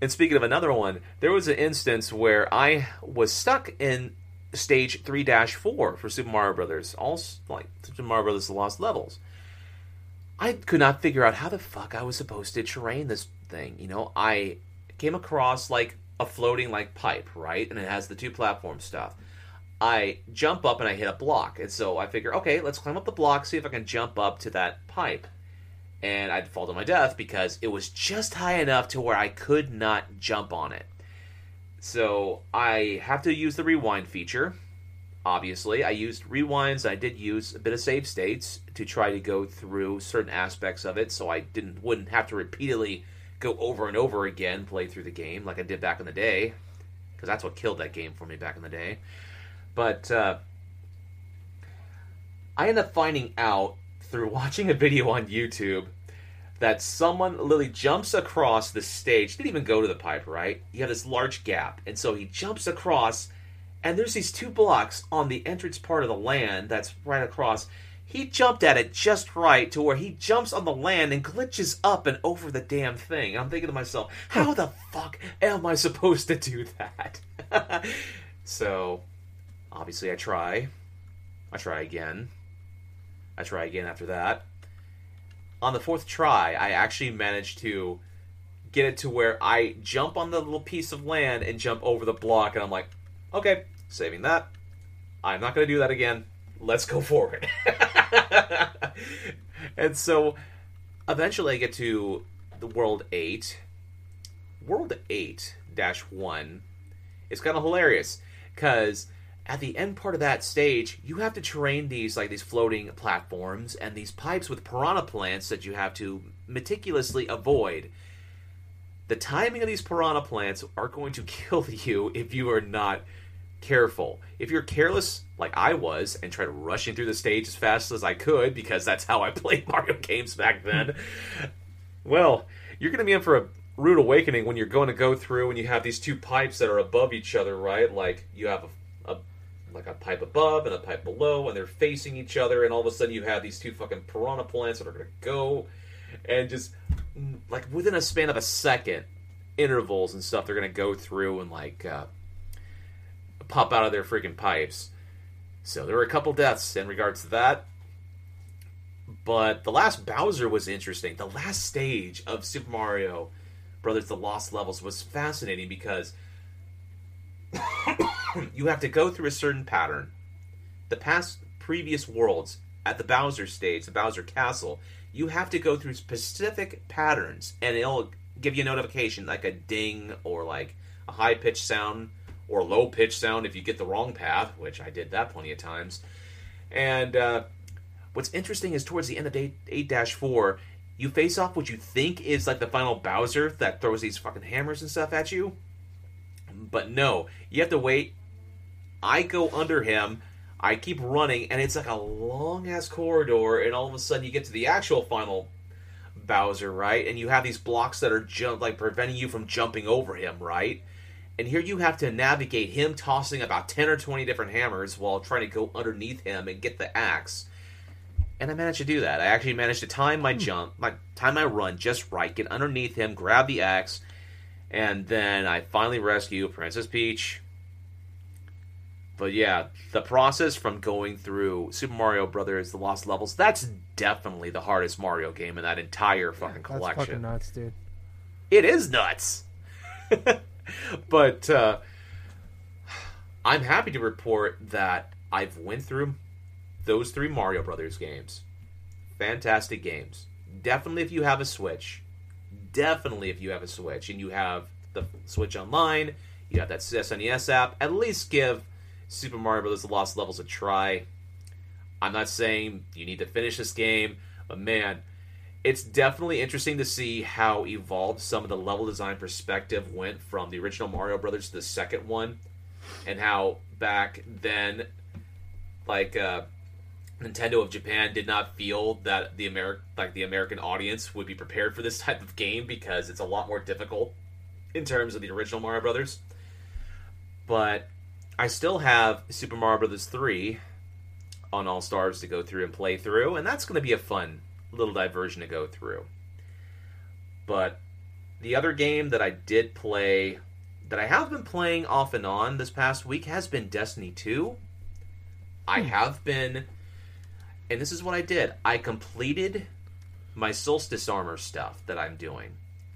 And speaking of another one, there was an instance where I was stuck in stage 3-4 for Super Mario Brothers, all like Super Mario Brothers The Lost Levels. I could not figure out how the fuck I was supposed to terrain this thing. You know, I came across like a floating like pipe, right? And it has the two platform stuff. I jump up and I hit a block. And so I figure, okay, let's climb up the block, see if I can jump up to that pipe. And I'd fall to my death because it was just high enough to where I could not jump on it. So I have to use the rewind feature. Obviously, I used rewinds. I did use a bit of save states to try to go through certain aspects of it, so I didn't wouldn't have to repeatedly go over and over again play through the game like I did back in the day, because that's what killed that game for me back in the day. But uh, I end up finding out through watching a video on YouTube that someone literally jumps across the stage. Didn't even go to the pipe, right? You have this large gap, and so he jumps across, and there's these two blocks on the entrance part of the land that's right across. He jumped at it just right to where he jumps on the land and glitches up and over the damn thing. I'm thinking to myself, how the fuck am I supposed to do that? so, obviously, I try. I try again. I try again after that. on the fourth try, I actually managed to get it to where I jump on the little piece of land and jump over the block, and I'm like, okay, saving that. I'm not going to do that again. Let's go forward. and so eventually I get to the World 8. World 8 dash 1 is kind of hilarious because at the end part of that stage, you have to terrain these like these floating platforms and these pipes with piranha plants that you have to meticulously avoid. The timing of these piranha plants are going to kill you if you are not careful. If you're careless, like I was, and tried rushing through the stage as fast as I could because that's how I played Mario games back then, well, you're going to be in for a rude awakening when you're going to go through and you have these two pipes that are above each other, right? Like you have a, a like a pipe above and a pipe below, and they're facing each other, and all of a sudden you have these two fucking piranha plants that are to go, and just mm, like within a span of a second, intervals and stuff, they're to go through and like. Uh, pop out of their freaking pipes. So there were a couple deaths in regards to that. But the last Bowser was interesting. The last stage of Super Mario Brothers The Lost Levels was fascinating because you have to go through a certain pattern. The past previous worlds at the Bowser stage, the Bowser Castle, you have to go through specific patterns and it'll give you a notification like a ding or like a high pitched sound or low pitch sound if you get the wrong path, which I did that plenty of times. And uh, what's interesting is towards the end of 8 4, you face off what you think is like the final Bowser that throws these fucking hammers and stuff at you. But no, you have to wait. I go under him. I keep running, and it's like a long ass corridor, and all of a sudden you get to the actual final Bowser, right? And you have these blocks that are jump like preventing you from jumping over him, right? And here you have to navigate him tossing about 10 or 20 different hammers while trying to go underneath him and get the axe. And I managed to do that. I actually managed to time my hmm. jump, my time my run just right, get underneath him, grab the axe, and then I finally rescue Princess Peach. But yeah, the process from going through Super Mario Brothers The Lost Levels, that's definitely the hardest Mario game in that entire fucking That's collection. fucking nuts, dude. It is nuts. but uh, I'm happy to report that I've went through those three Mario Brothers games. Fantastic games. Definitely if you have a Switch. Definitely if you have a Switch and you have the Switch Online, you have that SNES app, at least give Super Mario Bros. The Lost Levels a try. I'm not saying you need to finish this game, but man, it's definitely interesting to see how evolved some of the level design perspective went from the original Mario Brothers to the second one, and how back then, like uh, Nintendo of Japan did not feel that the Ameri- like the American audience would be prepared for this type of game because it's a lot more difficult in terms of the original Mario Brothers. But I still have Super Mario Brothers three on All Stars to go through and play through, and that's going to be a fun little diversion to go through. But the other game that I did play, that I have been playing off and on this past week, has been Destiny 2. I hmm. have been, and this is what I did I completed my Solstice Armor stuff that I'm doing.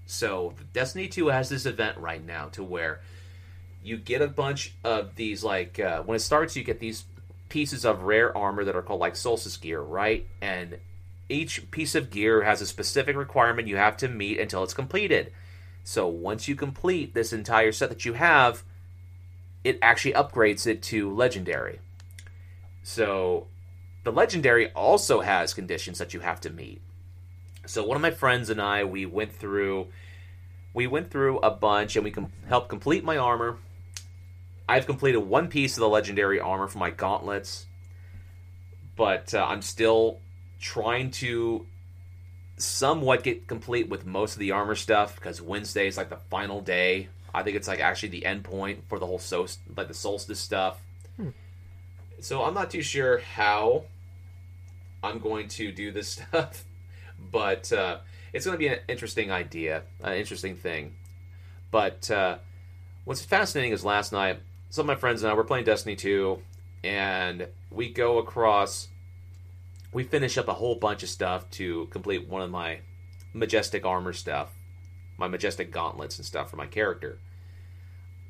So, Destiny 2 has this event right now to where you get a bunch of these, like, uh, when it starts, you get these pieces of rare armor that are called, like, Solstice gear, right? And each piece of gear has a specific requirement you have to meet until it's completed. So once you complete this entire set that you have, it actually upgrades it to legendary. So the legendary also has conditions that you have to meet. So one of my friends and I we went through we went through a bunch and we com- helped complete my armor. I've completed one piece of the legendary armor for my gauntlets, but uh, I'm still trying to somewhat get complete with most of the armor stuff because Wednesday is like the final day. I think it's like actually the end point for the whole so like the solstice stuff. So I'm not too sure how I'm going to do this stuff, but uh, it's going to be an interesting idea, an interesting thing. But uh, what's fascinating is last night, some of my friends and I were playing Destiny 2, and we go across we finish up a whole bunch of stuff to complete one of my majestic armor stuff, my majestic gauntlets and stuff for my character.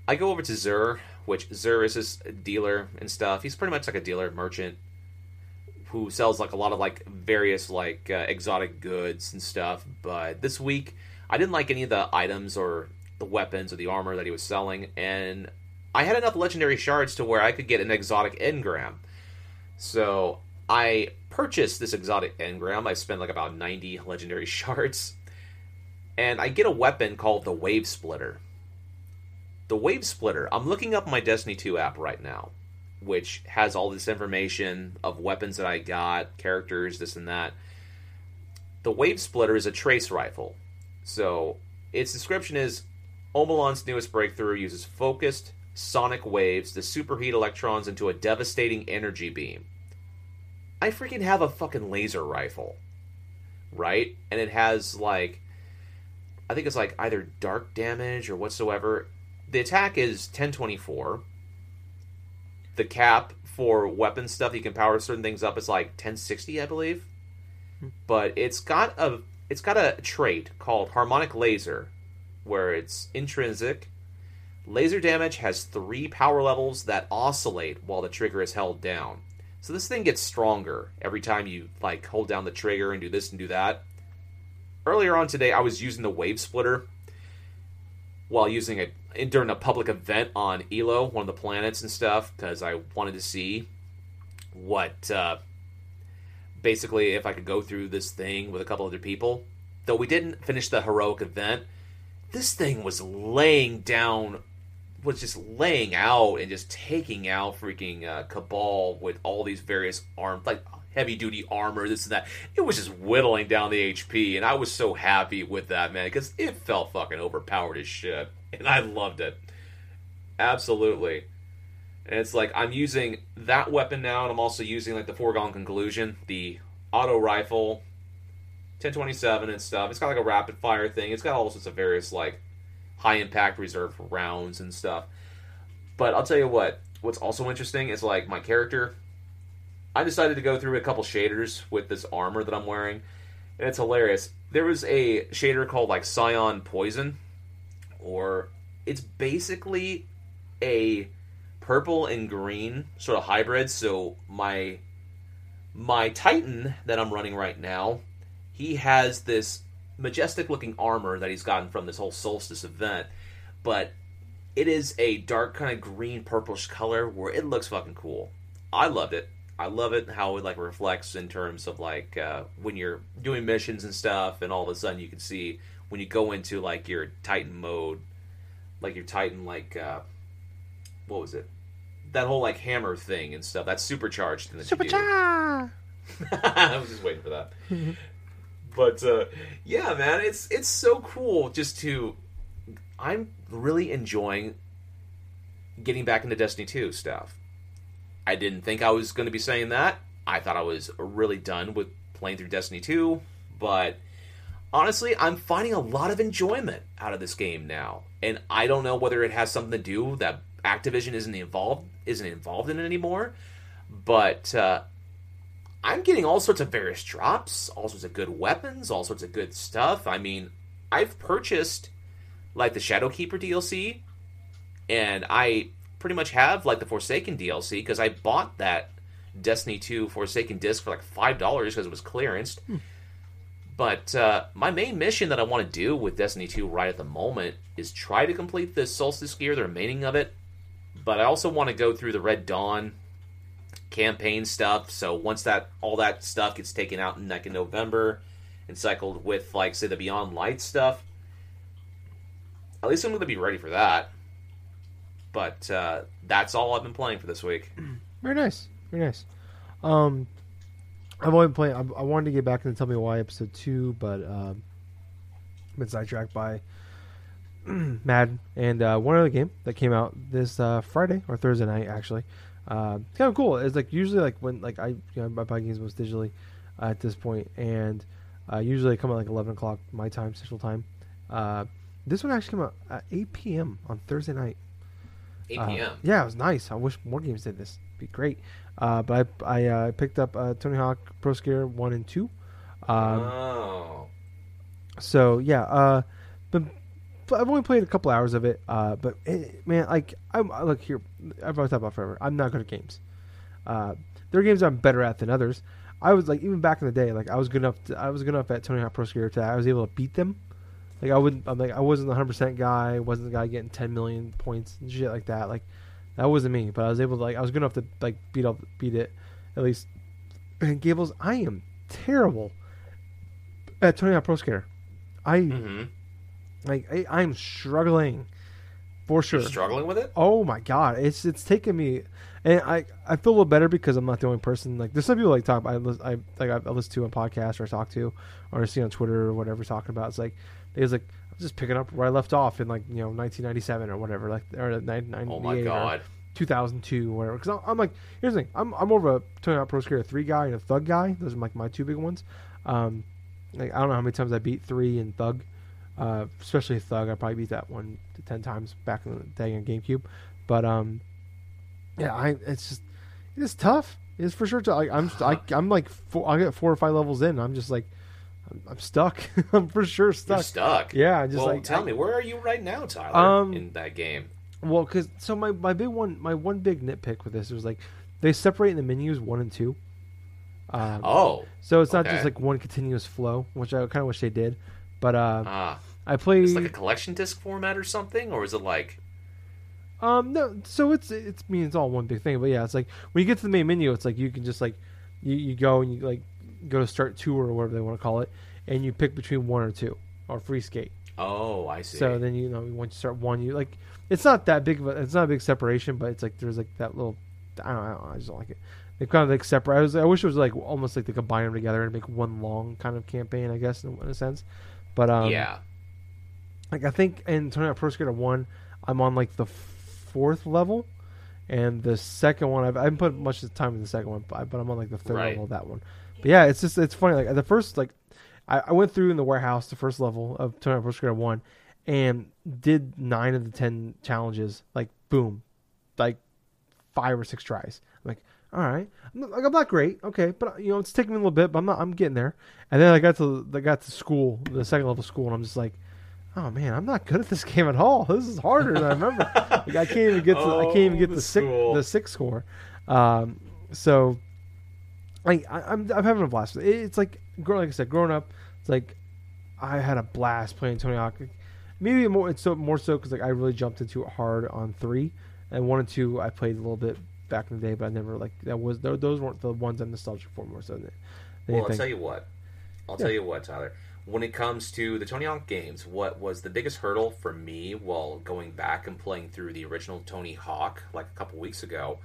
I go over to Xur, which Xur is this dealer and stuff. He's pretty much like a dealer merchant who sells like a lot of like various like uh, exotic goods and stuff. But this week, I didn't like any of the items or the weapons or the armor that he was selling, and I had enough legendary shards to where I could get an exotic engram. So I purchased this exotic engram. I spent like about 90 legendary shards. And I get a weapon called the Wavesplitter. The Wavesplitter, I'm looking up my Destiny 2 app right now, which has all this information of weapons that I got, characters, this and that. The Wavesplitter is a trace rifle. So its description is Omolon's newest breakthrough uses focused sonic waves to superheat electrons into a devastating energy beam. I freaking have a fucking laser rifle. Right? And it has like I think it's like either dark damage or whatsoever. The attack is 1024. The cap for weapon stuff you can power certain things up is like 1060, I believe. Hmm. But it's got a it's got a trait called harmonic laser where it's intrinsic. Laser damage has 3 power levels that oscillate while the trigger is held down. So this thing gets stronger every time you like hold down the trigger and do this and do that. Earlier on today, I was using the wavesplitter while using it during a public event on Io, one of the planets and stuff, because I wanted to see what uh, basically if I could go through this thing with a couple other people. Though we didn't finish the heroic event, this thing was laying down was just laying out and just taking out freaking uh, Cabal with all these various arms, like heavy duty armor, this and that. It was just whittling down the HP, and I was so happy with that, man, because it felt fucking overpowered as shit. And I loved it. Absolutely. And it's like I'm using that weapon now, and I'm also using like the foregone conclusion, the auto rifle, 1027 and stuff. It's got like a rapid fire thing. It's got all sorts of various like high impact reserve rounds and stuff. But I'll tell you what, what's also interesting is like my character. I decided to go through a couple shaders with this armor that I'm wearing, and it's hilarious. There was a shader called like Scion Poison, or it's basically a purple and green sort of hybrid. So my my Titan that I'm running right now, he has this majestic looking armor that he's gotten from this whole solstice event, but it is a dark kind of green purplish color where it looks fucking cool. I loved it. I love it how it like reflects in terms of like uh, when you're doing missions and stuff, and all of a sudden you can see when you go into like your Titan mode, like your Titan like uh, what was it? That whole like hammer thing and stuff. That's supercharged. In the Supercharge. I was just waiting for that. but uh, yeah, man, it's it's so cool just to. I'm really enjoying getting back into Destiny 2 stuff. I didn't think I was going to be saying that. I thought I was really done with playing through Destiny 2, but honestly, I'm finding a lot of enjoyment out of this game now. And I don't know whether it has something to do that Activision isn't involved isn't involved in it anymore, but uh, I'm getting all sorts of various drops, all sorts of good weapons, all sorts of good stuff. I mean, I've purchased like the Shadowkeeper DLC, and I pretty much have like the Forsaken DLC because I bought that Destiny 2 Forsaken disc for like five dollars because it was clearanced. But uh, my main mission that I want to do with Destiny 2 right at the moment is try to complete the Solstice gear, the remaining of it. But I also want to go through the Red Dawn campaign stuff. So once that all that stuff gets taken out in like in November and cycled with like say the Beyond Light stuff, at least I'm going to be ready for that. But uh, that's all I've been playing for this week. Very nice. Very nice. Um, I've only been playing. I, I wanted to get back into Tell Me Why episode two, but um, been sidetracked by Madden and uh, one other game that came out this uh, Friday or Thursday night actually. Uh, it's kind of cool. It's like usually like when like I you know I buy games most digitally uh, at this point, and uh, usually they come at like eleven o'clock my time, Central Time. Uh, this one actually came out at eight p.m. on Thursday night. 8 Uh, p.m. yeah, it was nice. I wish more games did this. It'd be great. Uh, but I I uh, picked up uh, Tony Hawk Pro Skater one and two. Um, oh, so yeah, uh, but I've only played a couple hours of it. Uh, but it, man, like I'm look here, I've always talked about forever. I'm not good at games. Uh, there are games I'm better at than others. I was like even back in the day, like I was good enough. To, I was good enough at Tony Hawk Pro Skater that I was able to beat them. Like I wouldn't. I'm like I wasn't the hundred percent guy. wasn't the guy getting 10 million points and shit like that. Like that wasn't me. But I was able to like I was good enough to like beat up beat it at least. And Gables, I am terrible at Tony Hawk Pro Skater. I hmm like I, I'm struggling for sure. you're struggling with it. Oh my god, it's it's taken me, and I I feel a little better because I'm not the only person. Like there's some people like talk I, I like I listen to on podcasts or I talk to or I see on Twitter or whatever talking about. It's like they was like I'm just picking up where I left off in like you know 1997 or whatever like or 1998 Oh my or god. 2002 or whatever. Because I'm like here's the thing I'm I'm more of a Tony Hawk Pro Skater three guy and a Thug guy. Those are like my two big ones. Um, like I don't know how many times I beat three and Thug. Uh, especially Thug, I probably beat that one to ten times back in the day on GameCube. But um, yeah, I it's just it's tough. It's for sure. Tough. I'm I, I'm like four, I get four or five levels in. I'm just like I'm, I'm stuck. I'm for sure You're stuck. stuck. Yeah, I just well, like tell I- me, where are you right now, Tyler? Um, in that game. Well, because so my my big one my one big nitpick with this was like they separate in the menus one and two. Um, Oh, so it's not okay. just like one continuous flow, which I kind of wish they did. But uh, ah, I play. it's like a collection disc format or something, or is it like? Um, no, so it's it's I mean it's all one big thing, but yeah, it's like when you get to the main menu, it's like you can just like you, you go and you like go to start two or whatever they want to call it, and you pick between one or two or free skate. Oh, I see. So then you know once you start one, you like it's not that big of a it's not a big separation, but it's like there's like that little I don't, I don't know, I just don't like it. They kind of like separate. I was I wish it was like almost like they combine them together and make one long kind of campaign, I guess in, in a sense. But um, yeah. Like I think in Tony Hawk Pro Skater One, I'm on like the fourth level, and the second one I've, I haven't put much of the time in the second one, but, I- but I'm on like the third Right. level of that one. But yeah, it's just it's funny. Like the first like I, I went through in the warehouse the first level of Tony Hawk Pro Skater One, and did nine of the ten challenges like boom, like five or six tries. I'm like, all right, I'm not, like I'm not great, okay, but you know it's taking me a little bit, but I'm not, I'm getting there. And then I got to I got to school, the second level school, and I'm just like, oh man, I'm not good at this game at all. This is harder than I remember. like I can't even get to I can't even Oh, get the the six the six score. Um, so I, I I'm I'm having a blast. It- It's like like I said, growing up, it's like I had a blast playing Tony Hawk. Maybe more it's so more so because like I really jumped into it hard on three and one and two. I played a little bit back in the day, but I never like that was those weren't the ones I'm nostalgic for more so than, than Well, I'll tell you what. I'll Yeah. tell you what, Tyler. When it comes to the Tony Hawk games, what was the biggest hurdle for me while going back and playing through the original Tony Hawk like a couple weeks ago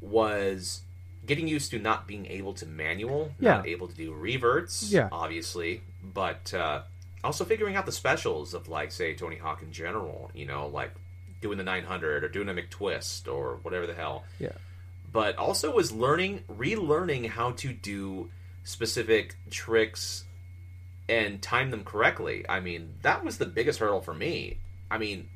was getting used to not being able to manual, not able to do reverts, Yeah. obviously, but uh, also figuring out the specials of like say Tony Hawk in general, you know, like doing the 900 or doing a McTwist or whatever the hell. Yeah, but also was learning relearning how to do specific tricks and time them correctly i mean that was the biggest hurdle for me i mean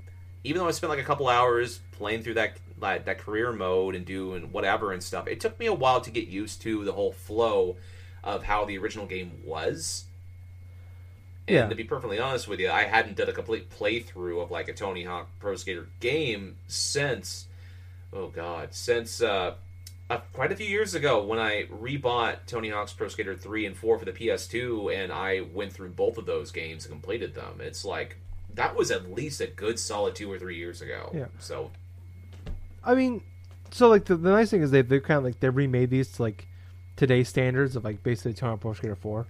even though i spent like a couple hours playing through that that, that career mode and doing whatever and stuff it took me a while to get used to the whole flow of how the original game was and Yeah. to be perfectly honest with you, I hadn't done a complete playthrough of like a Tony Hawk Pro Skater game since, oh god, since uh, uh, quite a few years ago when I rebought Tony Hawk's Pro Skater 3 and 4 for the PS2 and I went through both of those games and completed them. It's like that was at least a good solid two or three years ago. Yeah. So I mean, so like the, the nice thing is they they kind of like they remade these to like today's standards of like basically Tony Hawk Pro Skater Four,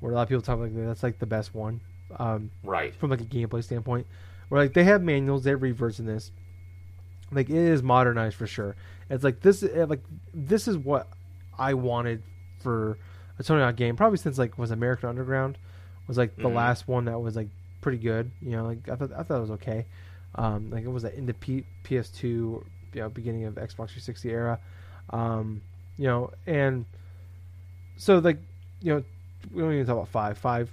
where a lot of people talk like that's like the best one. Um, right. from like a gameplay standpoint. Where like they have manuals, they have reverts in this. Like it is modernized for sure. It's like this, like this is what I wanted for a Tony Hawk game. Probably since like was American Underground was like the Mhm. last one that was like pretty good. You know, like I thought I thought it was okay. Um, like it was in the P- PS2, you know, beginning of Xbox 360 era. Um, you know, and so like you know, we don't even talk about five. Five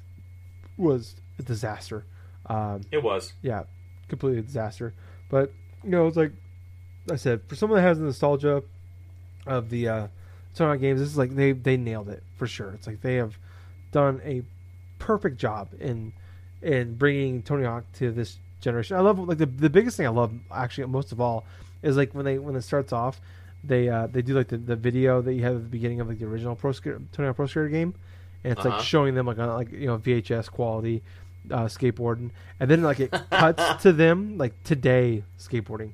was a disaster. Um, It was. yeah, completely a disaster. But you know, it's like I said, for someone that has the nostalgia of the uh, Tony Hawk games. This is like they they nailed it for sure. It's like they have done a perfect job in in bringing Tony Hawk to this generation. I love like the the biggest thing I love actually most of all is like when they when it starts off, they uh, they do like the, the video that you have at the beginning of like the original Pro Skater, Tony Hawk Pro Skater game, and it's Uh-huh. like showing them like on like you know VHS quality uh, skateboarding, and then like it cuts to them like today skateboarding.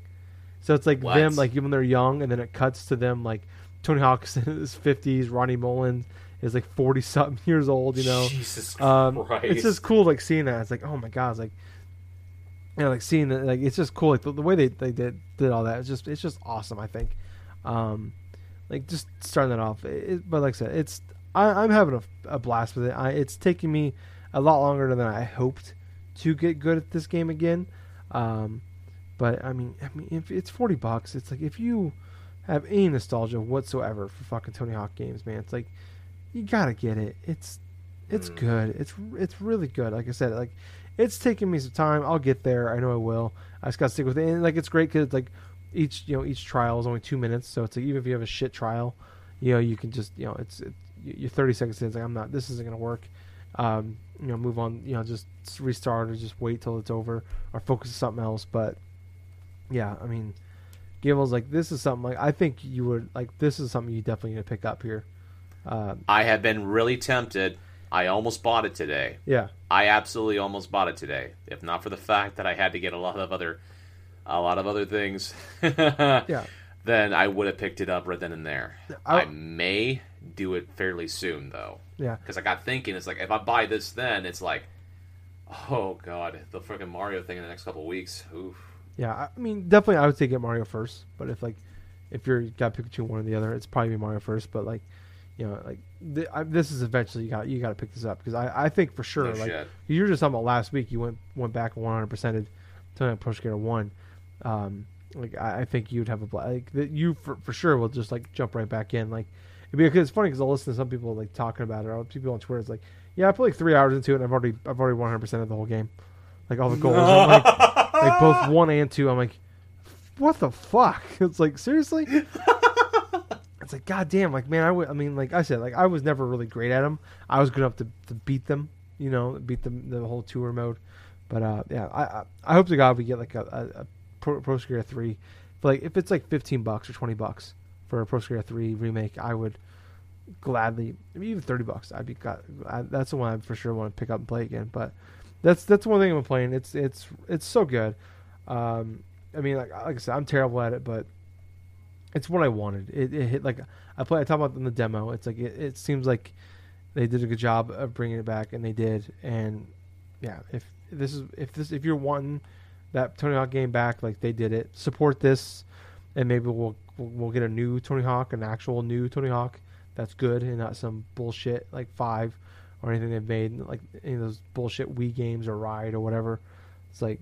So it's like What? them like even they're young, and then it cuts to them like Tony Hawk's in his fifties, Rodney Mullen is like forty something years old, you know. Jesus Um, Christ. it's just cool, like seeing that. It's like, oh my god, it's like, you know, like seeing that. Like, it's just cool. Like the, the way they, they did did all that. It's just it's just awesome. I think, um, like just starting that off. It, but like I said, it's I, I'm having a, a blast with it. I, it's taking me a lot longer than I hoped to get good at this game again. Um, but I mean, I mean, if it's forty bucks, it's like if you have any nostalgia whatsoever for fucking Tony Hawk games, man, it's like you gotta get it. It's it's Mm. good. It's it's really good. Like I said, like it's taking me some time. I'll get there. I know I will. I just gotta stick with it. And like it's great because like each you know each trial is only two minutes, so it's like even if you have a shit trial, you know you can just you know it's it, you- you're 30 seconds in. It's like I'm not. This isn't gonna work. Um, you know, move on. You know, just restart or just wait till it's over or focus on something else. But yeah, I mean, Gables like this is something like I think you would like. This is something you definitely need to pick up here. Uh, I have been really tempted. I almost bought it today. yeah, I absolutely almost bought it today. If not for the fact that I had to get a lot of other, a lot of other things, yeah. then I would have picked it up right then and there. I- I, may do it fairly soon though, Yeah, because I got thinking. It's like if I buy this, then it's like, oh god, the freaking Mario thing in the next couple of weeks. Oof. Yeah, I mean, definitely, I would say get Mario first. But if like, if you're got to pick between one or the other, it's probably be Mario first. But like, you know, like th- I, this is eventually you got you got to pick this up because I, I think for sure No like shit. you were just talking about last week you went went back 100 percented to Pro Skater one. Um, like I, I think you'd have a like that you for, for sure will just like jump right back in like because it's funny because I'll listen to some people like talking about it or people on Twitter it's like yeah I put like three hours into it and I've already I've already 100 percent of the whole game like all the goals I'm like both one and two I'm like what the fuck? It's like seriously. it's like goddamn. Like man, I would. I mean, like I said, like I was never really great at them. I was good enough to, to beat them. You know, beat them the whole tour mode. But uh, yeah, I, I I hope to God we get like a, a, a Pro, Pro Skater three. But like if it's like fifteen bucks or twenty bucks for a Pro Skater three remake, I would gladly I mean, even thirty bucks. I'd be got. I, that's the one I for sure want to pick up and play again. But that's that's one thing I'm playing. It's it's it's so good. Um, I mean, like, like I said, I'm terrible at it, but it's what I wanted. It, it hit like I play. I talk about in the demo. It's like it, it seems like they did a good job of bringing it back, and they did. And yeah, if this is if this if you're wanting that Tony Hawk game back, like they did it, support this, and maybe we'll we'll, we'll get a new Tony Hawk, an actual new Tony Hawk that's good, and not some bullshit like five or anything they've made, like any of those bullshit Wii games or Ride or whatever. It's like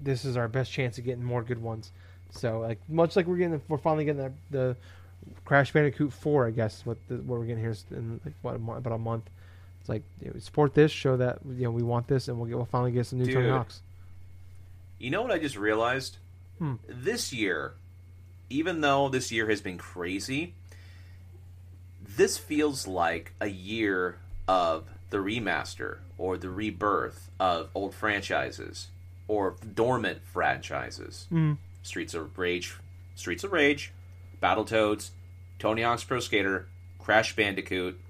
this is our best chance of getting more good ones. So like much like we're getting, we're finally getting the, the Crash Bandicoot Four, I guess what the, what we're getting here is in like what a month, about a month. It's like you know, support this, show that you know we want this, and we'll get we'll finally get some new Tony Hawks. You know what I just realized? Hmm. This year, even though this year has been crazy, this feels like a year of the remaster or the rebirth of old franchises or dormant franchises. Mm. Streets of Rage, Streets of Rage, Battletoads, Tony Hawk's Pro Skater, Crash Bandicoot,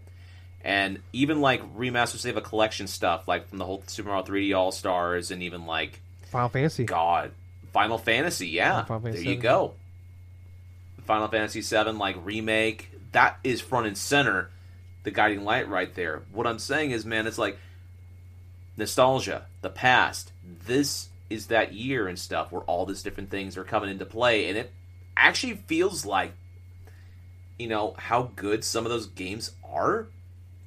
and even like remaster save a collection stuff like from the whole Super Mario 3D All Stars and even like Final Fantasy. God, Final Fantasy, yeah. Final Fantasy there you go. Final Fantasy VII, like remake, that is front and center, the guiding light right there. What I'm saying is, man, it's like nostalgia, the past. This is that year and stuff where all these different things are coming into play, and it actually feels like, you know, how good some of those games are.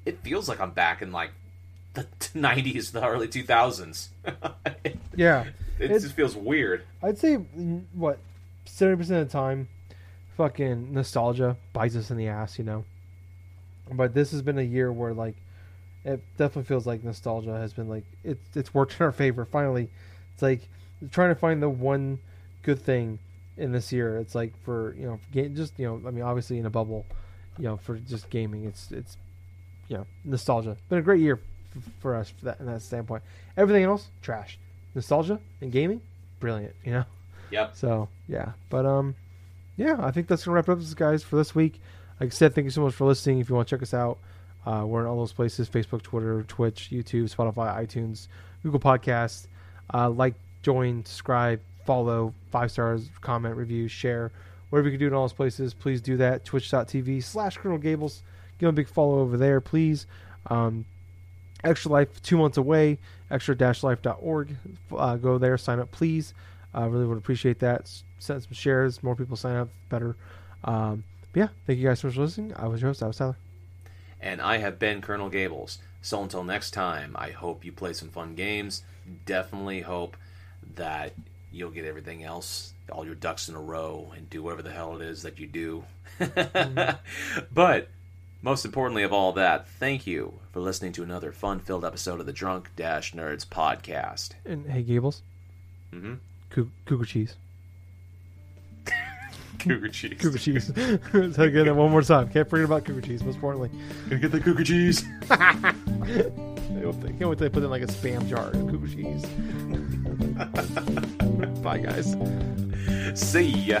It feels like I'm back in like the 90s, the early 2000s. it Yeah, It's- just feels weird. I'd say what seventy percent of the time, fucking nostalgia bites us in the ass, you know. But this has been a year where like it definitely feels like nostalgia has been like it's it's worked in our favor. Finally, it's like trying to find the one good thing in this year. It's like for you know, game, just you know, I mean, obviously in a bubble, you know, for just gaming, it's it's you know, nostalgia. Been a great year f- for us for that in that standpoint. Everything else, trash. Nostalgia and gaming, brilliant. You know. Yep. So yeah, but um, yeah, I think that's gonna wrap up, this guys, for this week. Like I said, thank you so much for listening. If you want to check us out, uh, we're in all those places: Facebook, Twitter, Twitch, YouTube, Spotify, iTunes, Google Podcasts. Uh, like, join, subscribe, follow, five stars, comment, review, share, whatever you can do in all those places. Please do that. Twitch.tv slash Colonel Gables. Give them a big follow over there, please. Um, Extra Life, two months away. Extra-life.org. Uh, go there, sign up, please. I really would appreciate that. Send some shares. More people sign up, better. Um, but yeah, thank you guys so much for listening. I was your host. I was Tyler. And I have been Colonel Gables. So until next time, I hope you play some fun games. Definitely hope that you'll get everything else, all your ducks in a row, and do whatever the hell it is that you do. but most importantly of all that, thank you for listening to another fun-filled episode of the Drunk Dash Nerds podcast. And hey, Gables, Mm-hmm. Cou- Cougar cheese. Cougar cheese. Cougar cheese. so I get that one more time. Can't forget about cougar cheese. Most importantly, Gonna get the cougar cheese. I can't wait till they put in like a spam jar. of Cougar cheese. Bye, guys. See ya.